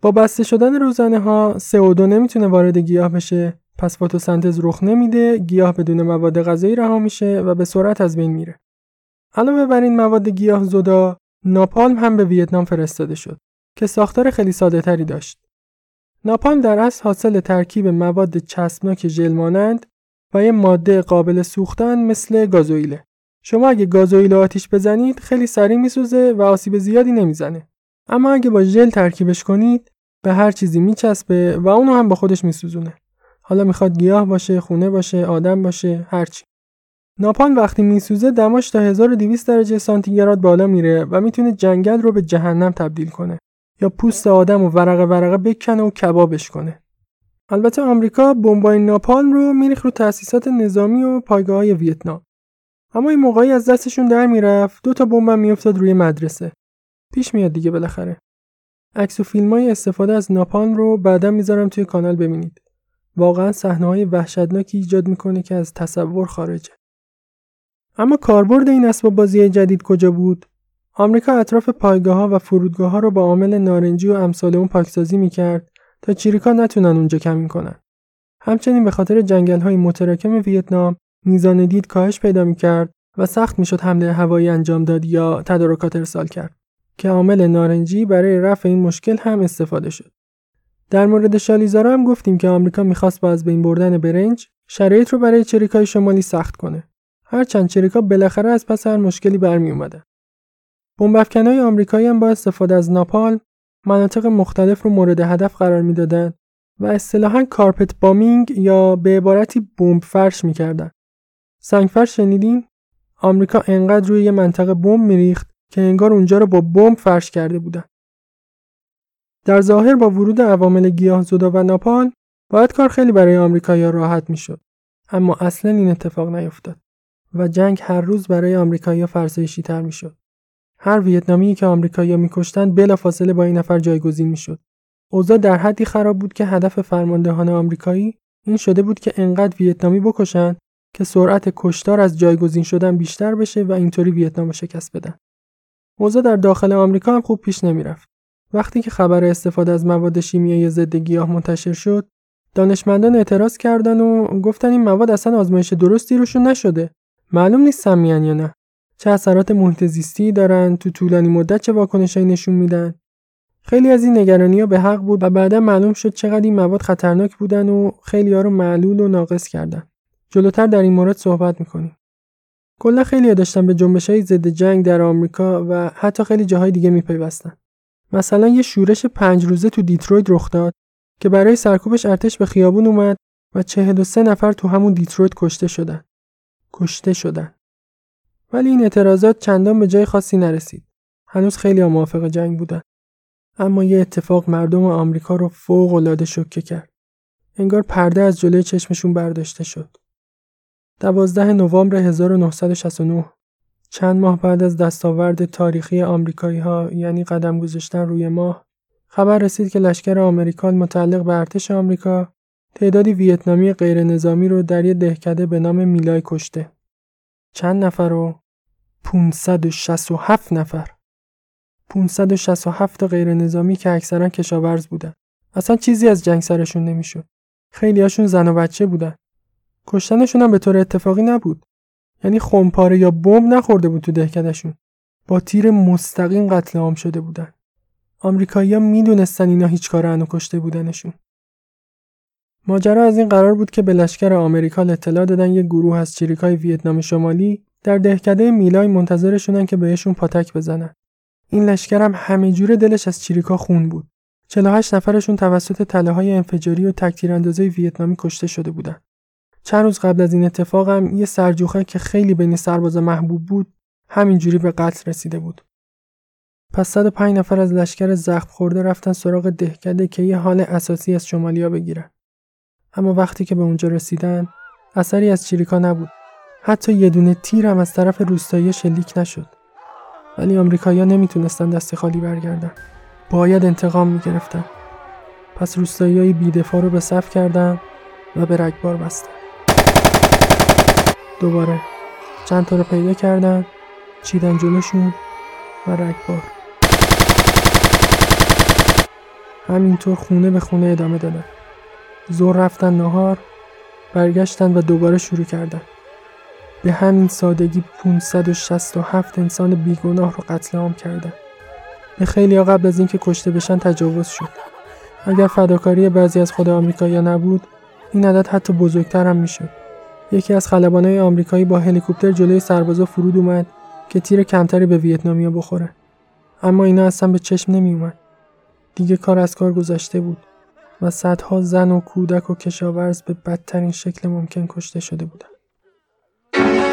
با بسته شدن روزنه ها CO2 نمی‌تونه وارد گیاه بشه پس فتوسنتز رخ نمیده گیاه بدون مواد غذایی رها میشه و به سرعت از بین میره. علاوه بر این مواد گیاه زدا ناپالم هم به ویتنام فرستاده شد که ساختار خیلی ساده تری داشت. ناپالم در اصل حاصل ترکیب مواد چسبناک ژل مانند و یه ماده قابل سوختن مثل گازوئیله. شما اگه گازوئیل آتیش بزنید خیلی سریع میسوزه و آسیب زیادی نمی‌زنه. اما اگه با ژل ترکیبش کنید به هر چیزی میچسبه و اونو هم با خودش میسوزونه. حالا می‌خواد گیاه باشه خونه باشه آدم باشه هرچی ناپان وقتی میسوزه دماش تا 1200 درجه سانتیگراد بالا میره و می‌تونه جنگل رو به جهنم تبدیل کنه یا پوست آدم و ورقه ورقه بکنه و کبابش کنه. البته آمریکا بمبای ناپالم رو میریخ رو تأسیسات نظامی و پایگاه های ویتنام. اما این موقعی از دستشون در می‌رفت. دو تا بمب میافتاد روی مدرسه. پیش میاد دیگه بالاخره. عکس و فیلم های استفاده از ناپالم رو بعدا می‌ذارم توی کانال ببینید. واقعا صحنه های وحشتناکی ایجاد می‌کنه که از تصور خارجه. اما کاربرد این اسباب بازی جدید کجا بود؟ آمریکا اطراف پایگاه ها و فرودگاه ها رو با عامل نارنجی و امثال اون پاکسازی می‌کرد تا چیریکا نتونن اونجا کمین کنن. همچنین به خاطر جنگل های متراکم ویتنام میزان دید کاهش پیدا می‌کرد و سخت می‌شد حمله هوایی انجام داد یا تدارکات ارسال کرد که عامل نارنجی برای رفع این مشکل هم استفاده شد در مورد شالیزارا هم گفتیم که آمریکا می‌خواست با از بین بردن برنج شرایط رو برای چریکای شمالی سخت کنه. هرچند چریکا بالاخره از پس هر مشکلی برمی اومده. بمبافکنای آمریکایی هم با استفاده از ناپال مناطق مختلف رو مورد هدف قرار می‌دادند و اصطلاحا کارپت بامینگ یا به عبارتی بمب فرش می‌کردن. سنگ فرش شنیدین؟ آمریکا انقدر روی یه منطقه بمب میریخت که انگار اونجا رو با بمب فرش کرده بودن. در ظاهر با ورود عوامل گیاهزدا و ناپال باید کار خیلی برای آمریکایی‌ها راحت می‌شد اما اصلا این اتفاق نیفتاد و جنگ هر روز برای آمریکایی‌ها فرسایشی تر می‌شد هر ویتنامی که آمریکایی‌ها میکشتند بلافاصله با این نفر جایگزین می‌شد اوضاع در حدی خراب بود که هدف فرماندهان آمریکایی این شده بود که انقدر ویتنامی بکشند که سرعت کشتار از جایگزین شدن بیشتر بشه و اینطوری ویتنام شکست بدن. اوضاع در داخل آمریکا هم خوب پیش نمی‌رفت. وقتی که خبر استفاده از مواد شیمیایی ضد گیاه منتشر شد دانشمندان اعتراض کردن و گفتن این مواد اصلا آزمایش درستی روشون نشده معلوم نیست سمیان یا نه چه اثرات محیط زیستی دارن تو طولانی مدت چه واکنشایی نشون میدن خیلی از این نگرانی به حق بود و بعدا معلوم شد چقدر این مواد خطرناک بودن و خیلی ها رو معلول و ناقص کردن جلوتر در این مورد صحبت می‌کنیم کلا خیلی داشتن به جنبش های ضد جنگ در آمریکا و حتی خیلی جاهای دیگه میپیوستن مثلا یه شورش پنج روزه تو دیترویت رخ داد که برای سرکوبش ارتش به خیابون اومد و 43 نفر تو همون دیترویت کشته شدن. کشته شدن. ولی این اعتراضات چندان به جای خاصی نرسید. هنوز خیلی موافق جنگ بودن. اما یه اتفاق مردم آمریکا رو فوق العاده شوکه کرد. انگار پرده از جلوی چشمشون برداشته شد. 12 نوامبر 1969 چند ماه بعد از دستاورد تاریخی آمریکایی ها یعنی قدم گذاشتن روی ماه خبر رسید که لشکر آمریکا متعلق به ارتش آمریکا تعدادی ویتنامی غیر نظامی رو در یه دهکده به نام میلای کشته. چند نفر رو 567 نفر 567 غیر نظامی که اکثرا کشاورز بودن. اصلا چیزی از جنگ سرشون نمی‌شد. خیلی هاشون زن و بچه بودن. کشتنشون هم به طور اتفاقی نبود. یعنی خمپاره یا بمب نخورده بود تو دهکدهشون. با تیر مستقیم قتل عام شده بودن. آمریکایی‌ها می‌دونستن اینا هیچ کار انو کشته بودنشون. ماجرا از این قرار بود که به لشکر آمریکا اطلاع دادن یه گروه از چریکای ویتنام شمالی در دهکده میلای منتظرشونن که بهشون پاتک بزنن. این لشکر هم همه جوره دلش از چریکا خون بود. 48 نفرشون توسط تله های انفجاری و تکتیر اندازه ویتنامی کشته شده بودن. چند روز قبل از این اتفاقم یه سرجوخه که خیلی بین سربازا محبوب بود همینجوری به قتل رسیده بود. پس 105 نفر از لشکر زخم خورده رفتن سراغ دهکده که یه حال اساسی از شمالیا بگیرن. اما وقتی که به اونجا رسیدن اثری از چریکا نبود. حتی یه دونه تیر هم از طرف روستایی شلیک نشد ولی آمریکایی‌ها نمی‌تونستن دست خالی برگردن باید انتقام می‌گرفتن پس روستایی های بیدفاع رو به صف کردن و به رگبار بستن دوباره چند تا رو پیدا کردن چیدن جلوشون و رگبار همینطور خونه به خونه ادامه دادن. زور رفتن نهار برگشتن و دوباره شروع کردن. به همین سادگی 567 انسان بیگناه رو قتل عام کردن. به خیلی قبل از اینکه کشته بشن تجاوز شد. اگر فداکاری بعضی از خود آمریکایی‌ها نبود این عدد حتی بزرگتر هم می‌شد. یکی از خلبانای آمریکایی با هلیکوپتر جلوی سربازا فرود اومد که تیر کمتری به ویتنامیا بخوره اما اینا اصلا به چشم نمی اومد. دیگه کار از کار گذشته بود و صدها زن و کودک و کشاورز به بدترین شکل ممکن کشته شده بودند.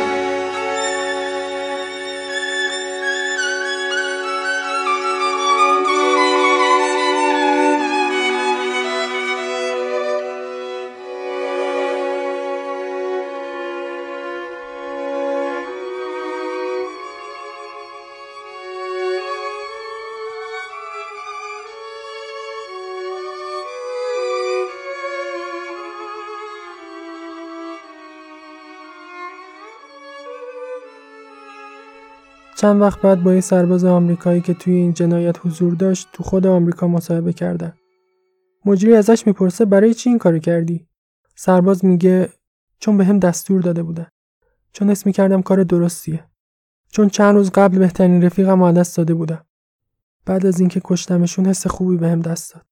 چند وقت بعد با یه سرباز آمریکایی که توی این جنایت حضور داشت تو خود آمریکا مصاحبه کردن. مجری ازش می‌پرسه برای چی این کارو کردی؟ سرباز میگه چون به هم دستور داده بودن. چون اسم کردم کار درستیه. چون چند روز قبل بهترین رفیقم دست داده بودم. بعد از اینکه کشتمشون حس خوبی بهم هم دست داد.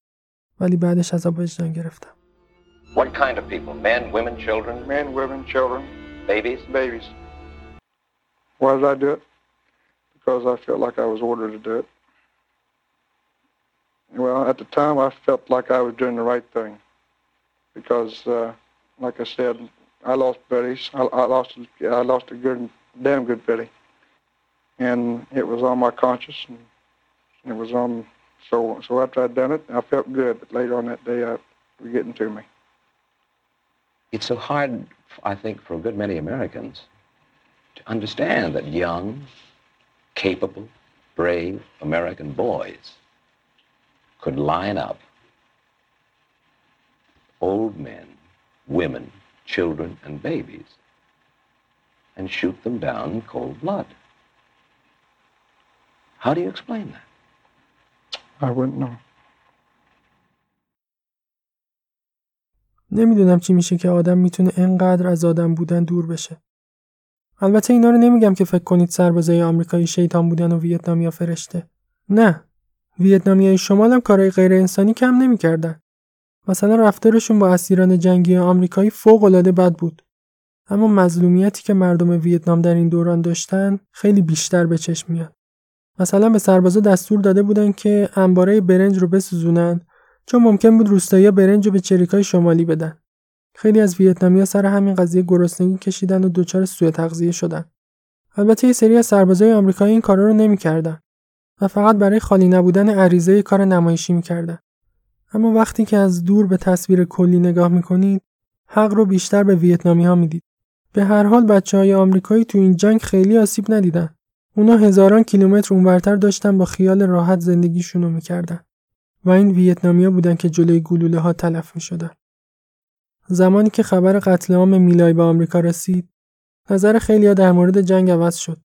ولی بعدش عذاب وجدان گرفتم. What kind of people? Men, women, children? Men, women, children. Babies? Babies. Why did I do it? Because I felt like I was ordered to do it. Well, at the time, I felt like I was doing the right thing because, uh, like I said, I lost buddies. I, I lost I lost a good, damn good buddy, and it was on my conscience, and it was on. So, so after I'd done it, I felt good. But later on that day, I was getting to me. It's so hard, I think, for a good many Americans to understand that young, capable, brave American boys could line up old men, women, children, and babies and shoot them down in cold blood. How do you explain that? I wouldn't know. نمیدونم چی میشه که آدم میتونه انقدر از آدم بودن دور بشه. البته اینا رو نمیگم که فکر کنید سربازای آمریکایی شیطان بودن و ویتنامیا فرشته. نه. ویتنامیای شمال هم کارهای غیر انسانی کم نمی‌کردن. مثلا رفتارشون با اسیران جنگی آمریکایی فوق العاده بد بود. اما مظلومیتی که مردم ویتنام در این دوران داشتن خیلی بیشتر به چشم میاد. مثلا به سربازا دستور داده بودن که انباره برنج رو بسوزونن چون ممکن بود روستایی برنج رو به چریکای شمالی بدن. خیلی از ویتنامیا سر همین قضیه گرسنگی کشیدن و دچار سوء تغذیه شدن. البته یه سری از سربازای آمریکایی این کارا رو نمی‌کردن و فقط برای خالی نبودن عریضه کار نمایشی می‌کردن. اما وقتی که از دور به تصویر کلی نگاه می‌کنید حق رو بیشتر به ویتنامی ها می‌دید. به هر حال بچه های آمریکایی تو این جنگ خیلی آسیب ندیدن. اونا هزاران کیلومتر اونورتر داشتن با خیال راحت زندگیشون رو می‌کردن و این ویتنامیا بودن که جلوی گلوله ها تلف می‌شدن. زمانی که خبر قتل عام میلای به آمریکا رسید نظر خیلیا در مورد جنگ عوض شد.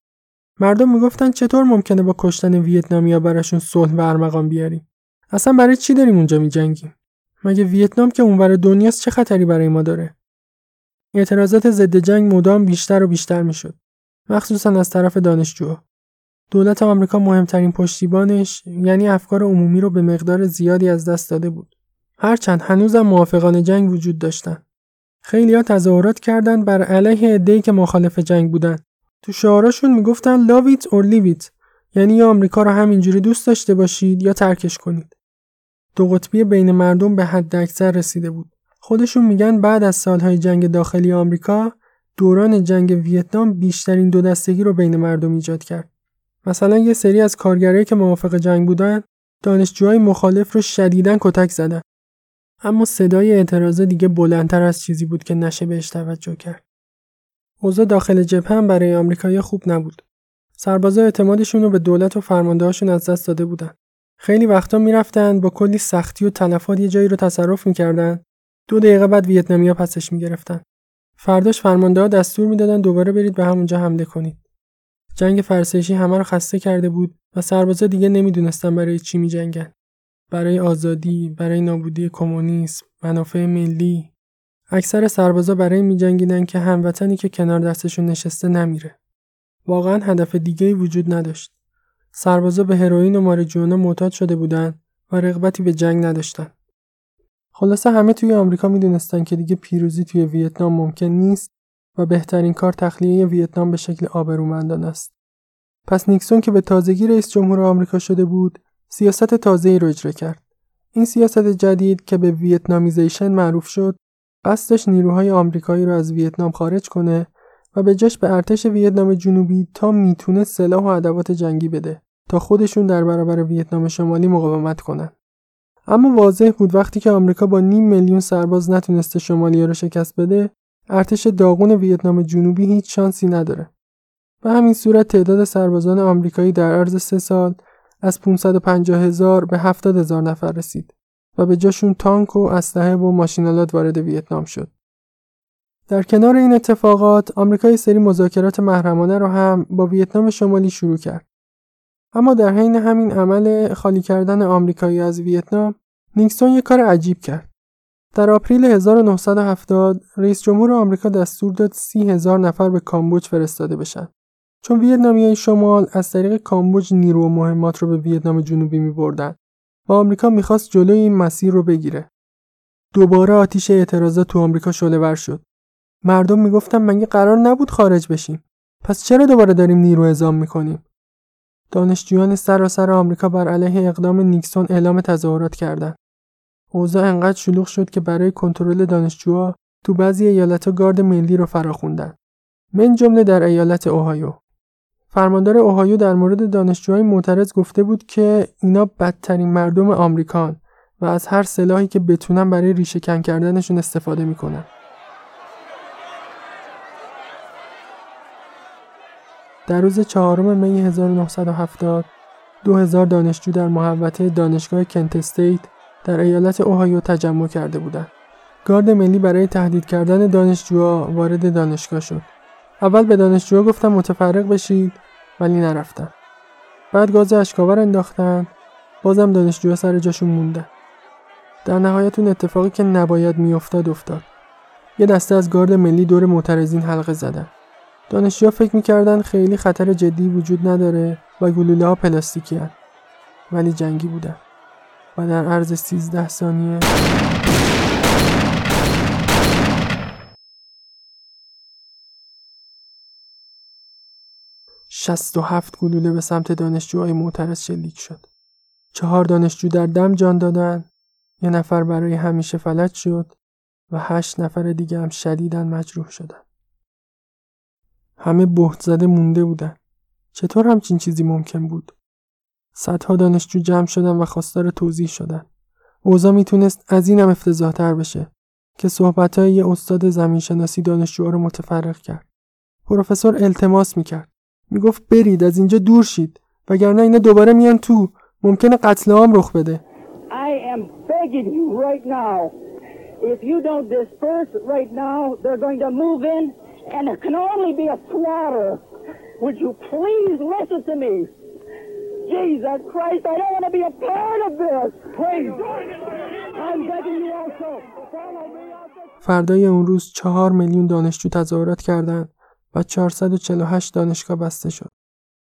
مردم می‌گفتن چطور ممکنه با کشتن ویتنامیا براشون صلح و ارمغان بیاریم؟ اصلا برای چی داریم اونجا میجنگیم؟ مگه ویتنام که اونور دنیاست چه خطری برای ما داره؟ اعتراضات ضد جنگ مدام بیشتر و بیشتر می‌شد مخصوصا از طرف دانشجوها. دولت آمریکا مهمترین پشتیبانش یعنی افکار عمومی رو به مقدار زیادی از دست داده بود. هرچند هنوزم موافقان جنگ وجود داشتن. خیلیا تظاهرات کردند بر علیه عده‌ای که مخالف جنگ بودن. تو شعاراشون می‌گفتن or leave it یعنی یا آمریکا رو همینجوری دوست داشته باشید یا ترکش کنید. دو قطبی بین مردم به حد اکثر رسیده بود. خودشون میگن بعد از سالهای جنگ داخلی آمریکا دوران جنگ ویتنام بیشترین دو دستگی رو بین مردم ایجاد کرد. مثلا یه سری از کارگرایی که موافق جنگ بودن دانشجوهای مخالف رو شدیداً کتک زدن. اما صدای اعتراض دیگه بلندتر از چیزی بود که نشه بهش توجه کرد. اوضاع داخل جبهه هم برای آمریکایی خوب نبود. سربازا اعتمادشون رو به دولت و فرماندهاشون از دست داده بودن. خیلی وقتا می‌رفتن با کلی سختی و تلفات یه جایی رو تصرف می‌کردن. دو دقیقه بعد ویتنامیا پسش می‌گرفتن. فرداش فرمانده ها دستور می‌دادن دوباره برید به همونجا حمله کنید. جنگ فرسایشی همه رو خسته کرده بود و سربازا دیگه نمی‌دونستن برای چی میجنگن. برای آزادی، برای نابودی کمونیسم، منافع ملی. اکثر سربازا برای میجنگیدن که هموطنی که کنار دستشون نشسته نمیره. واقعا هدف دیگه وجود نداشت. سربازا به هروئین و ماریجوانا معتاد شده بودن و رغبتی به جنگ نداشتن. خلاصه همه توی آمریکا می‌دونستن که دیگه پیروزی توی ویتنام ممکن نیست و بهترین کار تخلیه ویتنام به شکل آبرومندانه است. پس نیکسون که به تازگی رئیس جمهور آمریکا شده بود، سیاست تازه‌ای رو اجرا کرد. این سیاست جدید که به ویتنامیزیشن معروف شد، قصدش نیروهای آمریکایی رو از ویتنام خارج کنه و به جاش به ارتش ویتنام جنوبی تا می‌تونه سلاح و ادوات جنگی بده تا خودشون در برابر ویتنام شمالی مقاومت کنن. اما واضح بود وقتی که آمریکا با نیم میلیون سرباز نتونسته شمالی رو شکست بده ارتش داغون ویتنام جنوبی هیچ شانسی نداره. به همین صورت تعداد سربازان آمریکایی در عرض سه سال از 550 هزار به 70 هزار نفر رسید و به جاشون تانک و اسلحه و ماشینالات وارد ویتنام شد. در کنار این اتفاقات آمریکا سری مذاکرات محرمانه رو هم با ویتنام شمالی شروع کرد. اما در حین همین عمل خالی کردن آمریکایی از ویتنام نیکسون یک کار عجیب کرد. در آپریل 1970 رئیس جمهور آمریکا دستور داد سی هزار نفر به کامبوج فرستاده بشن. چون ویتنامی شمال از طریق کامبوج نیرو و مهمات رو به ویتنام جنوبی می بردن و آمریکا می‌خواست جلوی این مسیر رو بگیره. دوباره آتیش اعتراضات تو آمریکا شعله شد. مردم می‌گفتن مگه قرار نبود خارج بشیم. پس چرا دوباره داریم نیرو اعزام می‌کنیم؟ دانشجویان سراسر آمریکا بر علیه اقدام نیکسون اعلام تظاهرات کردند. اوضاع انقدر شلوغ شد که برای کنترل دانشجوها تو بعضی ایالتها گارد ملی رو فراخوندن. من جمله در ایالت اوهایو. فرماندار اوهایو در مورد دانشجوهای معترض گفته بود که اینا بدترین مردم آمریکان و از هر سلاحی که بتونن برای ریشه کن کردنشون استفاده می‌کنن در روز چهارم می 1970 2000 دانشجو در محوطه دانشگاه کنت استیت در ایالت اوهایو تجمع کرده بودند. گارد ملی برای تهدید کردن دانشجوها وارد دانشگاه شد. اول به دانشجوها گفتم متفرق بشید ولی نرفتن. بعد گاز اشکاور انداختن بازم دانشجوها سر جاشون موندن. در نهایت اون اتفاقی که نباید میافتاد افتاد. یه دسته از گارد ملی دور معترضین حلقه زدن. دانشجوها فکر می‌کردن خیلی خطر جدی وجود نداره و گلوله ها پلاستیکی هن. ولی جنگی بودن و در عرض 13 ثانیه شست و هفت گلوله به سمت دانشجوهای معترض شلیک شد. چهار دانشجو در دم جان دادن، یه نفر برای همیشه فلج شد و هشت نفر دیگه هم شدیدن مجروح شدن. همه بهت زده مونده بودن. چطور همچین چیزی ممکن بود؟ صدها دانشجو جمع شدن و خواستار توضیح شدن. اوضاع می‌تونست از اینم افتضاحتر بشه که صحبتهای یه استاد زمینشناسی دانشجوها رو متفرق کرد. پروفسور التماس می‌کرد. می‌گفت برید از اینجا دور شید وگرنه اینا دوباره میان تو ممکنه قتل عام رخ بده. I am begging you right now. If you don't disperse right now, they're going to move in and it can only be a slaughter. Would you please listen to me? Jesus Christ, I don't want to be a part of this. Please. I'm begging you also. Follow me. فردای اون روز چهار میلیون دانشجو تظاهرات کردند و 448 دانشگاه بسته شد.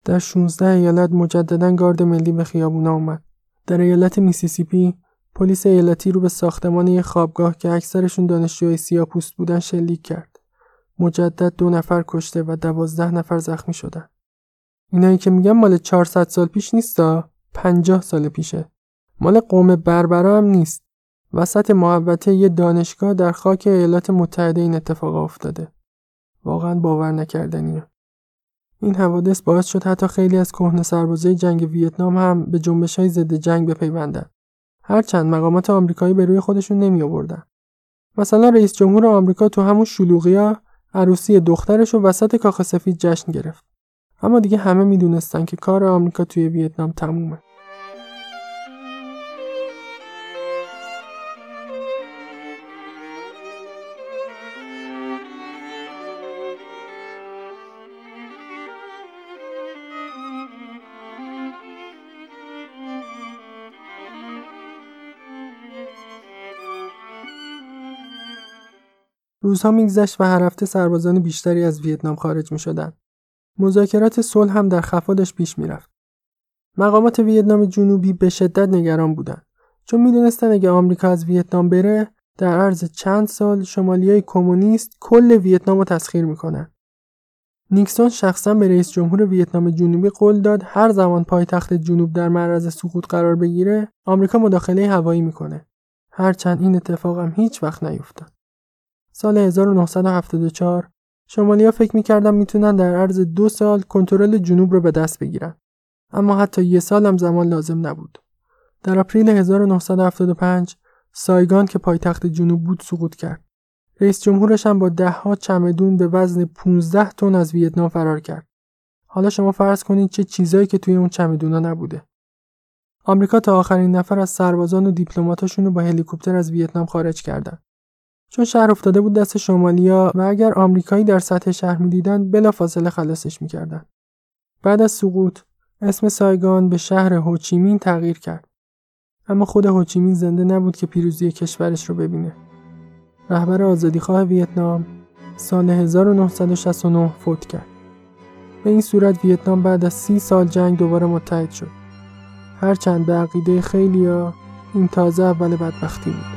در 16 ایالت مجددا گارد ملی به خیابونا اومد. در ایالت میسیسیپی پلیس ایالتی رو به ساختمان یک خوابگاه که اکثرشون دانشجوهای سیاپوست بودن شلیک کرد. مجدد دو نفر کشته و دوازده نفر زخمی شدن. اینایی که میگم مال 400 سال پیش نیستا 50 سال پیشه. مال قوم بربرا هم نیست. وسط محوطه یه دانشگاه در خاک ایالات متحده این اتفاق افتاده. واقعا باور نکردنیه. این حوادث باعث شد حتی خیلی از کهنه سربازای جنگ ویتنام هم به جنبش های ضد جنگ بپیوندن. هرچند مقامات آمریکایی به روی خودشون نمی آوردن. مثلا رئیس جمهور آمریکا تو همون شلوغیا عروسی دخترش رو وسط کاخ سفید جشن گرفت. اما دیگه همه می‌دونستن که کار آمریکا توی ویتنام تمومه. روزها میگذشت و هر هفته سربازان بیشتری از ویتنام خارج می شدن. مذاکرات صلح هم در خفادش پیش می‌رفت. مقامات ویتنام جنوبی به شدت نگران بودند چون می‌دونستن اگه آمریکا از ویتنام بره در عرض چند سال شمالیای کمونیست کل ویتنام رو تسخیر می‌کنن. نیکسون شخصا به رئیس جمهور ویتنام جنوبی قول داد هر زمان پایتخت جنوب در معرض سقوط قرار بگیره آمریکا مداخله هوایی می‌کنه. هرچند این اتفاق هم هیچ وقت نیفتاد. سال 1974 شمالیا فکر می‌کردن می‌تونن در عرض دو سال کنترل جنوب رو به دست بگیرن. اما حتی یه سال هم زمان لازم نبود. در اپریل 1975 سایگان که پایتخت جنوب بود سقوط کرد. رئیس جمهورش هم با دهها چمدون به وزن 15 تن از ویتنام فرار کرد. حالا شما فرض کنید چه چیزایی که توی اون چمدونا نبوده. آمریکا تا آخرین نفر از سربازان و دیپلماتاشون رو با هلیکوپتر از ویتنام خارج کردند. چون شهر افتاده بود دست شمالیا و اگر آمریکایی در سطح شهر می‌دیدند بلافاصله خلاصش می‌کردن. بعد از سقوط اسم سایگان به شهر هوچیمین تغییر کرد. اما خود هوچیمین زنده نبود که پیروزی کشورش رو ببینه. رهبر آزادیخواه ویتنام سال 1969 فوت کرد. به این صورت ویتنام بعد از سی سال جنگ دوباره متحد شد. هرچند به عقیده خیلیا این تازه اول بدبختی بود.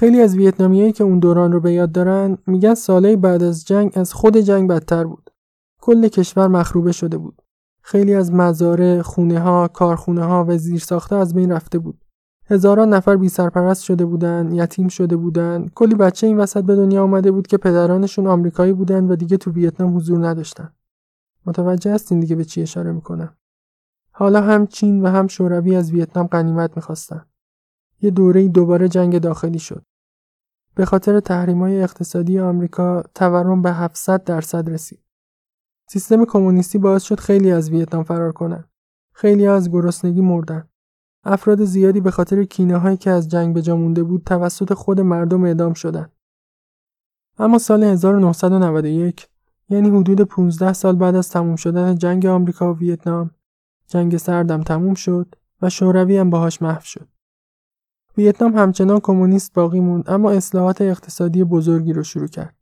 خیلی از ویتنامیایی که اون دوران رو به یاد دارن میگن ساله بعد از جنگ از خود جنگ بدتر بود. کل کشور مخروبه شده بود. خیلی از مزارع، خونه ها، کارخونه ها و زیرساخته از بین رفته بود. هزاران نفر بی سرپرست شده بودن، یتیم شده بودن. کلی بچه این وسط به دنیا آمده بود که پدرانشون آمریکایی بودن و دیگه تو ویتنام حضور نداشتن. متوجه هستین دیگه به چی اشاره می‌کنم. حالا هم چین و هم شوروی از ویتنام غنیمت می‌خواستن. یه دوره دوباره جنگ داخلی شد. به خاطر تحریم‌های اقتصادی آمریکا تورم به 700 درصد رسید. سیستم کمونیستی باعث شد خیلی از ویتنام فرار کنند. خیلی از گرسنگی مردن. افراد زیادی به خاطر کینه هایی که از جنگ به جا مونده بود توسط خود مردم اعدام شدند. اما سال 1991 یعنی حدود 15 سال بعد از تموم شدن جنگ آمریکا و ویتنام جنگ سردم تموم شد و شوروی هم باهاش محو شد. ویتنام همچنان کمونیست باقی موند اما اصلاحات اقتصادی بزرگی رو شروع کرد.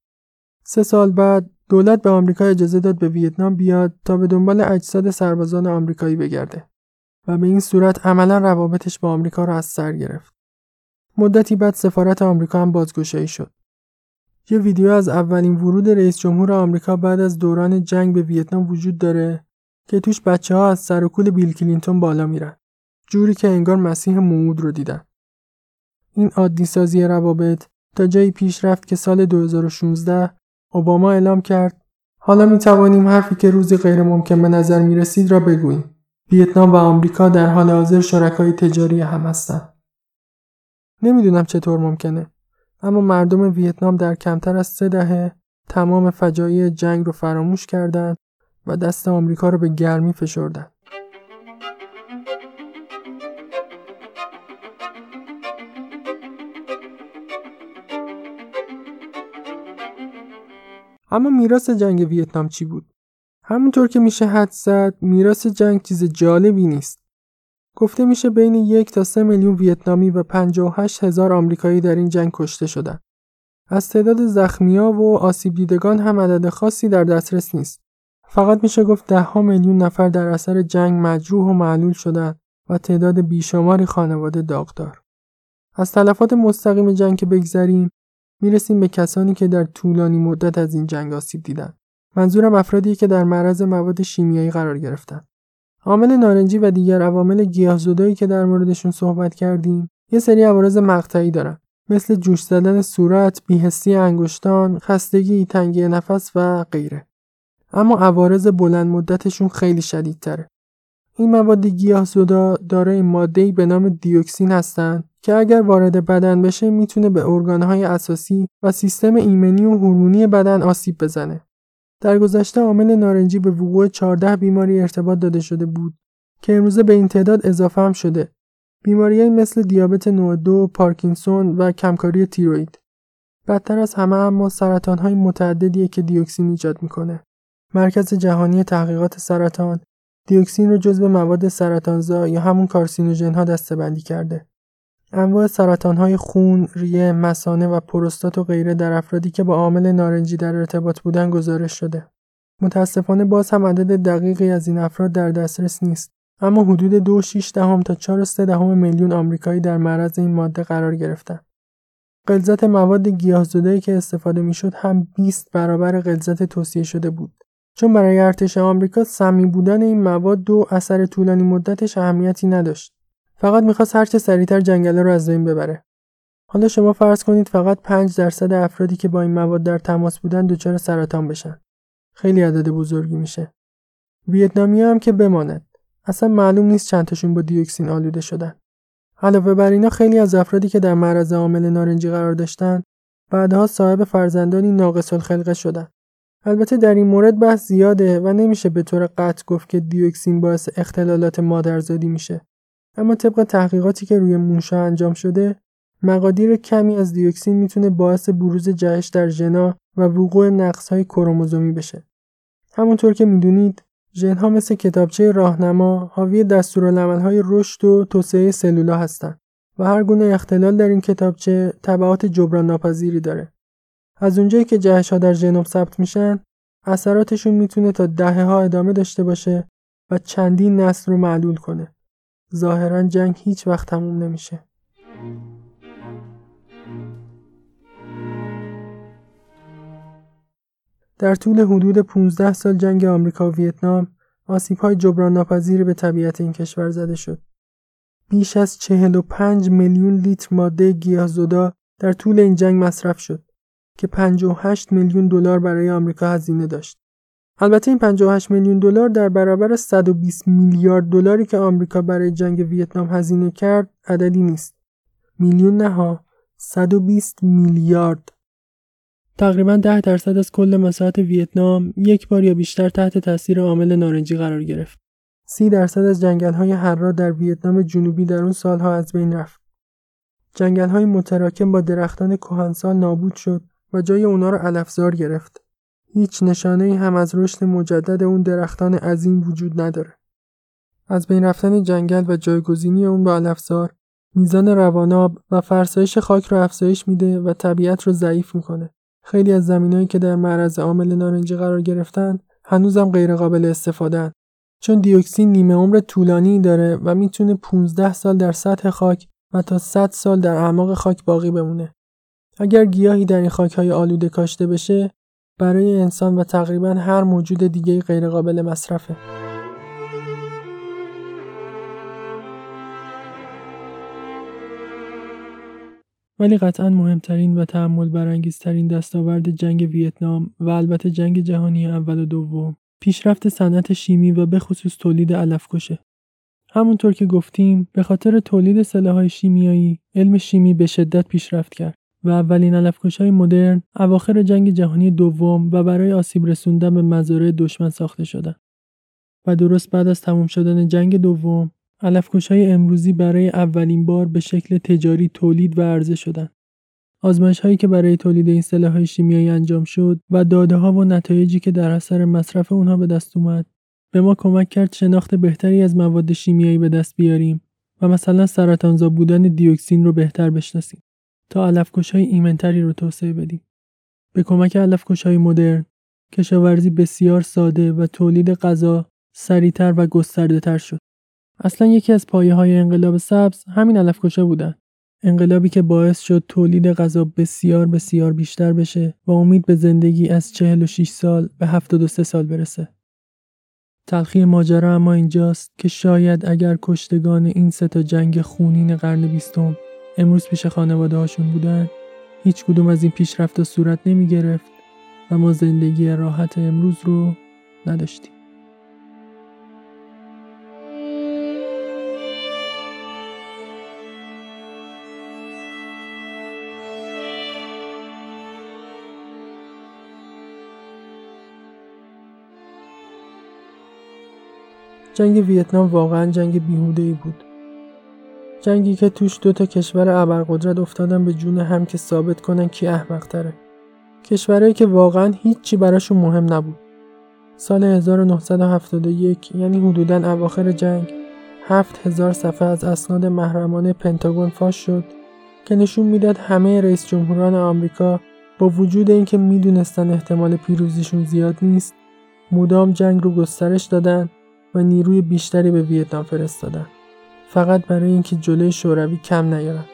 سه سال بعد دولت به آمریکا اجازه داد به ویتنام بیاد تا به دنبال اجساد سربازان آمریکایی بگرده و به این صورت عملا روابطش با آمریکا را از سر گرفت. مدتی بعد سفارت آمریکا هم بازگشایی شد. یه ویدیو از اولین ورود رئیس جمهور آمریکا بعد از دوران جنگ به ویتنام وجود داره که توش بچه ها از سر کول بیل کلینتون بالا میرن. جوری که انگار مسیح موعود رو دیدن. این عادی سازی روابط تا جایی پیش رفت که سال 2016 اوباما اعلام کرد حالا می توانیم حرفی که روزی غیر ممکن به نظر می رسید را بگوییم. ویتنام و آمریکا در حال حاضر شرکای تجاری هم هستند. نمی‌دونم چطور ممکنه اما مردم ویتنام در کمتر از سه دهه تمام فجایع جنگ رو فراموش کردند و دست آمریکا رو به گرمی فشردند. اما میراث جنگ ویتنام چی بود؟ همونطور که میشه حد زد میراث جنگ چیز جالبی نیست. گفته میشه بین یک تا سه میلیون ویتنامی و 58 هزار آمریکایی در این جنگ کشته شدن. از تعداد زخمیا و آسیب دیدگان هم عدد خاصی در دسترس نیست. فقط میشه گفت ده ها میلیون نفر در اثر جنگ مجروح و معلول شدن و تعداد بیشماری خانواده داغدار. از تلفات مستقیم جنگ که بگذریم می‌رسیم به کسانی که در طولانی مدت از این جنگ آسیب دیدن. منظورم افرادی که در معرض مواد شیمیایی قرار گرفتن. عامل نارنجی و دیگر عوامل گیاهزدایی که در موردشون صحبت کردیم یه سری عوارض مقطعی دارن مثل جوش زدن صورت، بیهستی انگشتان، خستگی، تنگی نفس و غیره. اما عوارض بلند مدتشون خیلی شدیدتره. این مواد گیاهزدا دارای ماده‌ای به نام دیوکسین هستند که اگر وارد بدن بشه می‌تونه به ارگانهای اساسی و سیستم ایمنی و هورمونی بدن آسیب بزنه. در گذشته عامل نارنجی به وقوع 14 بیماری ارتباط داده شده بود که امروزه به این تعداد اضافه هم شده. بیماریهایی مثل دیابت نوع دو، پارکینسون و کمکاری تیروید. بدتر از همه اما سرطان های متعددیه که دیوکسین ایجاد می‌کنه. مرکز جهانی تحقیقات سرطان دیوکسین رو جزو مواد سرطانزا یا همون کارسینوژن ها دستبندی کرده. انواع سرطان های خون، ریه، مسانه و پروستات و غیره در افرادی که با عامل نارنجی در ارتباط بودن گزارش شده. متاسفانه باز هم عدد دقیقی از این افراد در دسترس نیست. اما حدود 2.6 دهم تا 4.3 دهم میلیون آمریکایی در معرض این ماده قرار گرفتند. غلظت مواد گیاهزدایی که استفاده می‌شد هم 20 برابر غلظت توصیه شده بود. چون برای ارتش آمریکا سمی بودن این مواد دو اثر طولانی مدتش اهمیتی نداشت. فقط می‌خواست هرچه سریعتر جنگله رو از بین ببره. حالا شما فرض کنید فقط 5 درصد افرادی که با این مواد در تماس بودن دچار سرطان بشن. خیلی عدد بزرگی میشه. ویتنامی هم که بماند. اصلا معلوم نیست چند تاشون با دیوکسین آلوده شدن. علاوه بر اینا خیلی از افرادی که در معرض عامل نارنجی قرار داشتن بعدها صاحب فرزندانی ناقص الخلقه شدن. البته در این مورد بحث زیاده و نمیشه به طور قطع گفت که دیوکسین باعث اختلالات مادرزادی میشه. اما طبق تحقیقاتی که روی موشا انجام شده مقادیر کمی از دیوکسین می‌تونه باعث بروز جهش در ژنا و وقوع نقصهای کروموزومی بشه. همونطور که می‌دونید ژنها مثل کتابچه راهنما حاوی دستورالعملهای رشد و توسعه سلولا هستند و هر گونه اختلال در این کتابچه تبعات جبران ناپذیری داره. از اونجایی که جهش ها در ژنوم ثبت میشن اثراتشون می‌تونه تا دهه ها ادامه داشته باشه و چندین نسل رو معلول کنه. ظاهرا جنگ هیچ وقت تموم نمیشه. در طول حدود 15 سال جنگ آمریکا و ویتنام های جبران ناپذیری به طبیعت این کشور زده شد. بیش از 45 میلیون لیتر ماده گیاهزدا در طول این جنگ مصرف شد که 58 میلیون دلار برای آمریکا هزینه داشت. البته این 58 میلیون دلار در برابر 120 میلیارد دلاری که آمریکا برای جنگ ویتنام هزینه کرد عددی نیست. میلیون نه ها 120 میلیارد تقریبا 10 درصد از کل مساحت ویتنام یک بار یا بیشتر تحت تاثیر عامل نارنجی قرار گرفت. 30 درصد از جنگل های هررا در ویتنام جنوبی در اون سالها از بین رفت. جنگل های متراکم با درختان کهنسال نابود شد و جای اونا رو علفزار گرفت. هیچ نشانه ای هم از رشد مجدد اون درختان عظیم وجود نداره. از بین رفتن جنگل و جایگزینی اون با علفزار میزان رواناب و فرسایش خاک رو افزایش میده و طبیعت رو ضعیف می‌کنه. خیلی از زمینایی که در معرض عامل نارنجی قرار گرفتن هنوزم غیر قابل استفاده چون دیوکسین نیمه عمر طولانی داره و می‌تونه 15 سال در سطح خاک و تا 100 سال در اعماق خاک باقی بمونه. اگر گیاهی در این خاکهای آلوده کاشته بشه برای انسان و تقریبا هر موجود دیگه غیر قابل مصرفه. ولی قطعا مهمترین و تعمل برانگیزترین دستاورد جنگ ویتنام و البته جنگ جهانی اول و دوم پیشرفت صنعت شیمی و به خصوص تولید علفکشه. همونطور که گفتیم به خاطر تولید سلاح‌های شیمیایی علم شیمی به شدت پیشرفت کرد و اولین های مدرن اواخر جنگ جهانی دوم و برای آسیب رسوندن به مزارع دشمن ساخته شدند. و درست بعد از تمام شدن جنگ دوم های امروزی برای اولین بار به شکل تجاری تولید و عرضه شدند. آزمایش هایی که برای تولید این سلاح شیمیایی انجام شد و داده ها و نتایجی که در اثر مصرف اونها به دست اومد به ما کمک کرد شناخت بهتری از مواد شیمیایی به دست بیاریم و مثلا سرطانزا بودن دیوکسین رو بهتر بشناسیم تا علفکش های ایمنتری رو توسعه بدیم. به کمک علفکش های مدرن کشاورزی بسیار ساده و تولید غذا سریعتر و گسترده تر شد. اصلا یکی از پایه های انقلاب سبز همین علف بودن. انقلابی که باعث شد تولید غذا بسیار بسیار بیشتر بشه و امید به زندگی از 46 سال به 73 سال برسه. تلخی ماجرا اما اینجاست که شاید اگر کشتگان این سه تا جنگ خونین قرن بیستم امروز پیش خانواده هاشون بودن هیچ کدوم از این پیشرفت صورت نمی گرفت و ما زندگی راحت امروز رو نداشتیم. جنگ ویتنام واقعا جنگ بیهوده ای بود. جنگی که توش دو تا کشور ابرقدرت افتادن به جون هم که ثابت کنن کی احمق تره. کشورهایی که واقعا هیچی براشون مهم نبود. سال 1971 یعنی حدوداً اواخر جنگ هفت هزار صفحه از اسناد محرمانه پنتاگون فاش شد که نشون می‌داد همه رئیس جمهوران آمریکا با وجود اینکه می‌دونستن احتمال پیروزیشون زیاد نیست مدام جنگ رو گسترش دادن و نیروی بیشتری به ویتنام فرستادن فقط برای اینکه جلوی شوروی کم نیارن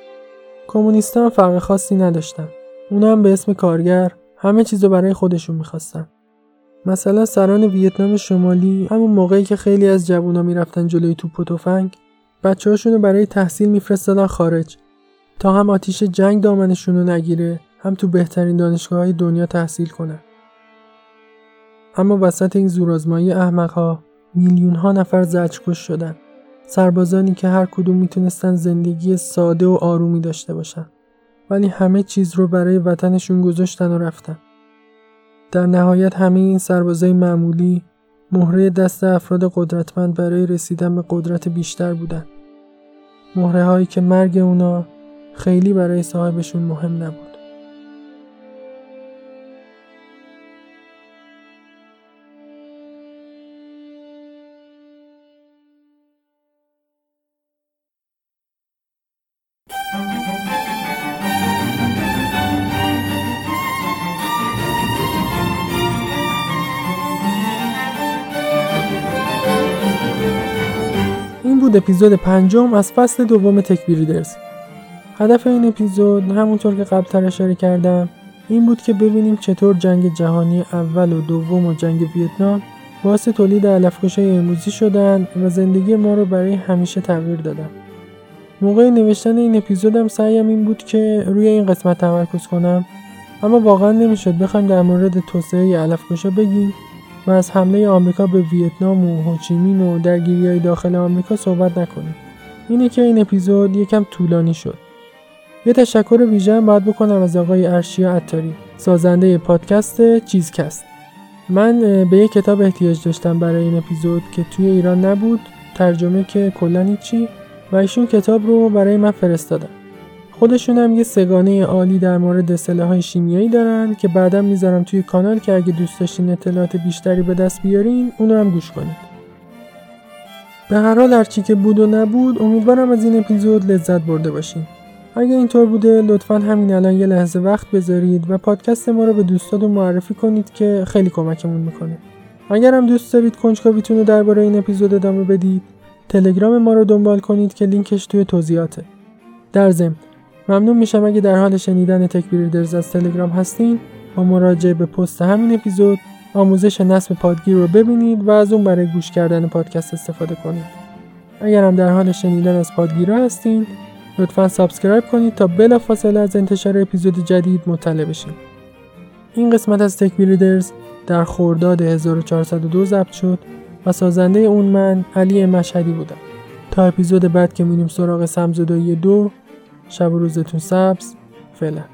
کمونیستان فرق خاصی نداشتن. اونا هم به اسم کارگر همه چیز رو برای خودشون می‌خواستن. مثلا سران ویتنام شمالی همون موقعی که خیلی از جوونا می‌رفتن جلوی توپ و تفنگ بچه رو برای تحصیل میفرستادن خارج. تا هم آتیش جنگ دامنشون رو نگیره هم تو بهترین دانشگاه های دنیا تحصیل کنن. اما وسط این زورآزمایی احمقها میلیون ها نفر زجرکش شدن. سربازانی که هر کدوم می‌تونستن زندگی ساده و آرومی داشته باشن. ولی همه چیز رو برای وطنشون گذاشتن و رفتن. در نهایت همه این سربازای معمولی مهره دست افراد قدرتمند برای رسیدن به قدرت بیشتر بودن. مهره هایی که مرگ اونا خیلی برای صاحبشون مهم نبود. بود اپیزود پنجم از فصل دوم تکبیریدرز هدف این اپیزود همونطور که قبلتر اشاره کردم این بود که ببینیم چطور جنگ جهانی اول و دوم و جنگ ویتنام باعث تولید علفکشای امروزی شدن و زندگی ما رو برای همیشه تغییر دادن. موقع نوشتن این اپیزودم سعیم این بود که روی این قسمت تمرکز کنم اما واقعا نمی‌شد بخوایم در مورد توسعه علفکشا بگیم. و از حمله آمریکا به ویتنام و هوچیمین و درگیری های داخل آمریکا صحبت نکنیم. اینه که این اپیزود یکم طولانی شد. یه تشکر ویژه باید بکنم از آقای ارشیا عطاری سازنده پادکست چیزکست. من به یک کتاب احتیاج داشتم برای این اپیزود که توی ایران نبود ترجمه که کلا چی و ایشون کتاب رو برای من فرستادن. خودشون هم یه سگانه عالی در مورد های شیمیایی دارن که بعدا می‌ذارم توی کانال که اگه دوست داشتین اطلاعات بیشتری به دست بیارین اونو هم گوش کنید. به هر حال هرچی که بود و نبود امیدوارم از این اپیزود لذت برده باشین. اگه اینطور بوده لطفا همین الان یه لحظه وقت بذارید و پادکست ما رو به دوستاتون معرفی کنید که خیلی کمکمون می‌کنه. اگر هم دوست دارید کنجکاویتون رو درباره این اپیزود ادامه بدید تلگرام ما رو دنبال کنید که لینکش توی توضیحاته. در ضمن ممنون میشم اگه در حال شنیدن تکبیریدرز از تلگرام هستین با مراجعه به پست همین اپیزود آموزش نصب پادگیر رو ببینید و از اون برای گوش کردن پادکست استفاده کنید. اگر هم در حال شنیدن از پادگیرا هستین لطفا subscribe کنید تا بلافاصله از انتشار اپیزود جدید مطلع بشین. این قسمت از تکبیریدرز در خرداد 1402 ضبط شد و سازنده اون من علی مشهدی بودم. تا اپیزود بعد که میریم سراغ سمزدایی دو شب و روزتون سبز فعلا.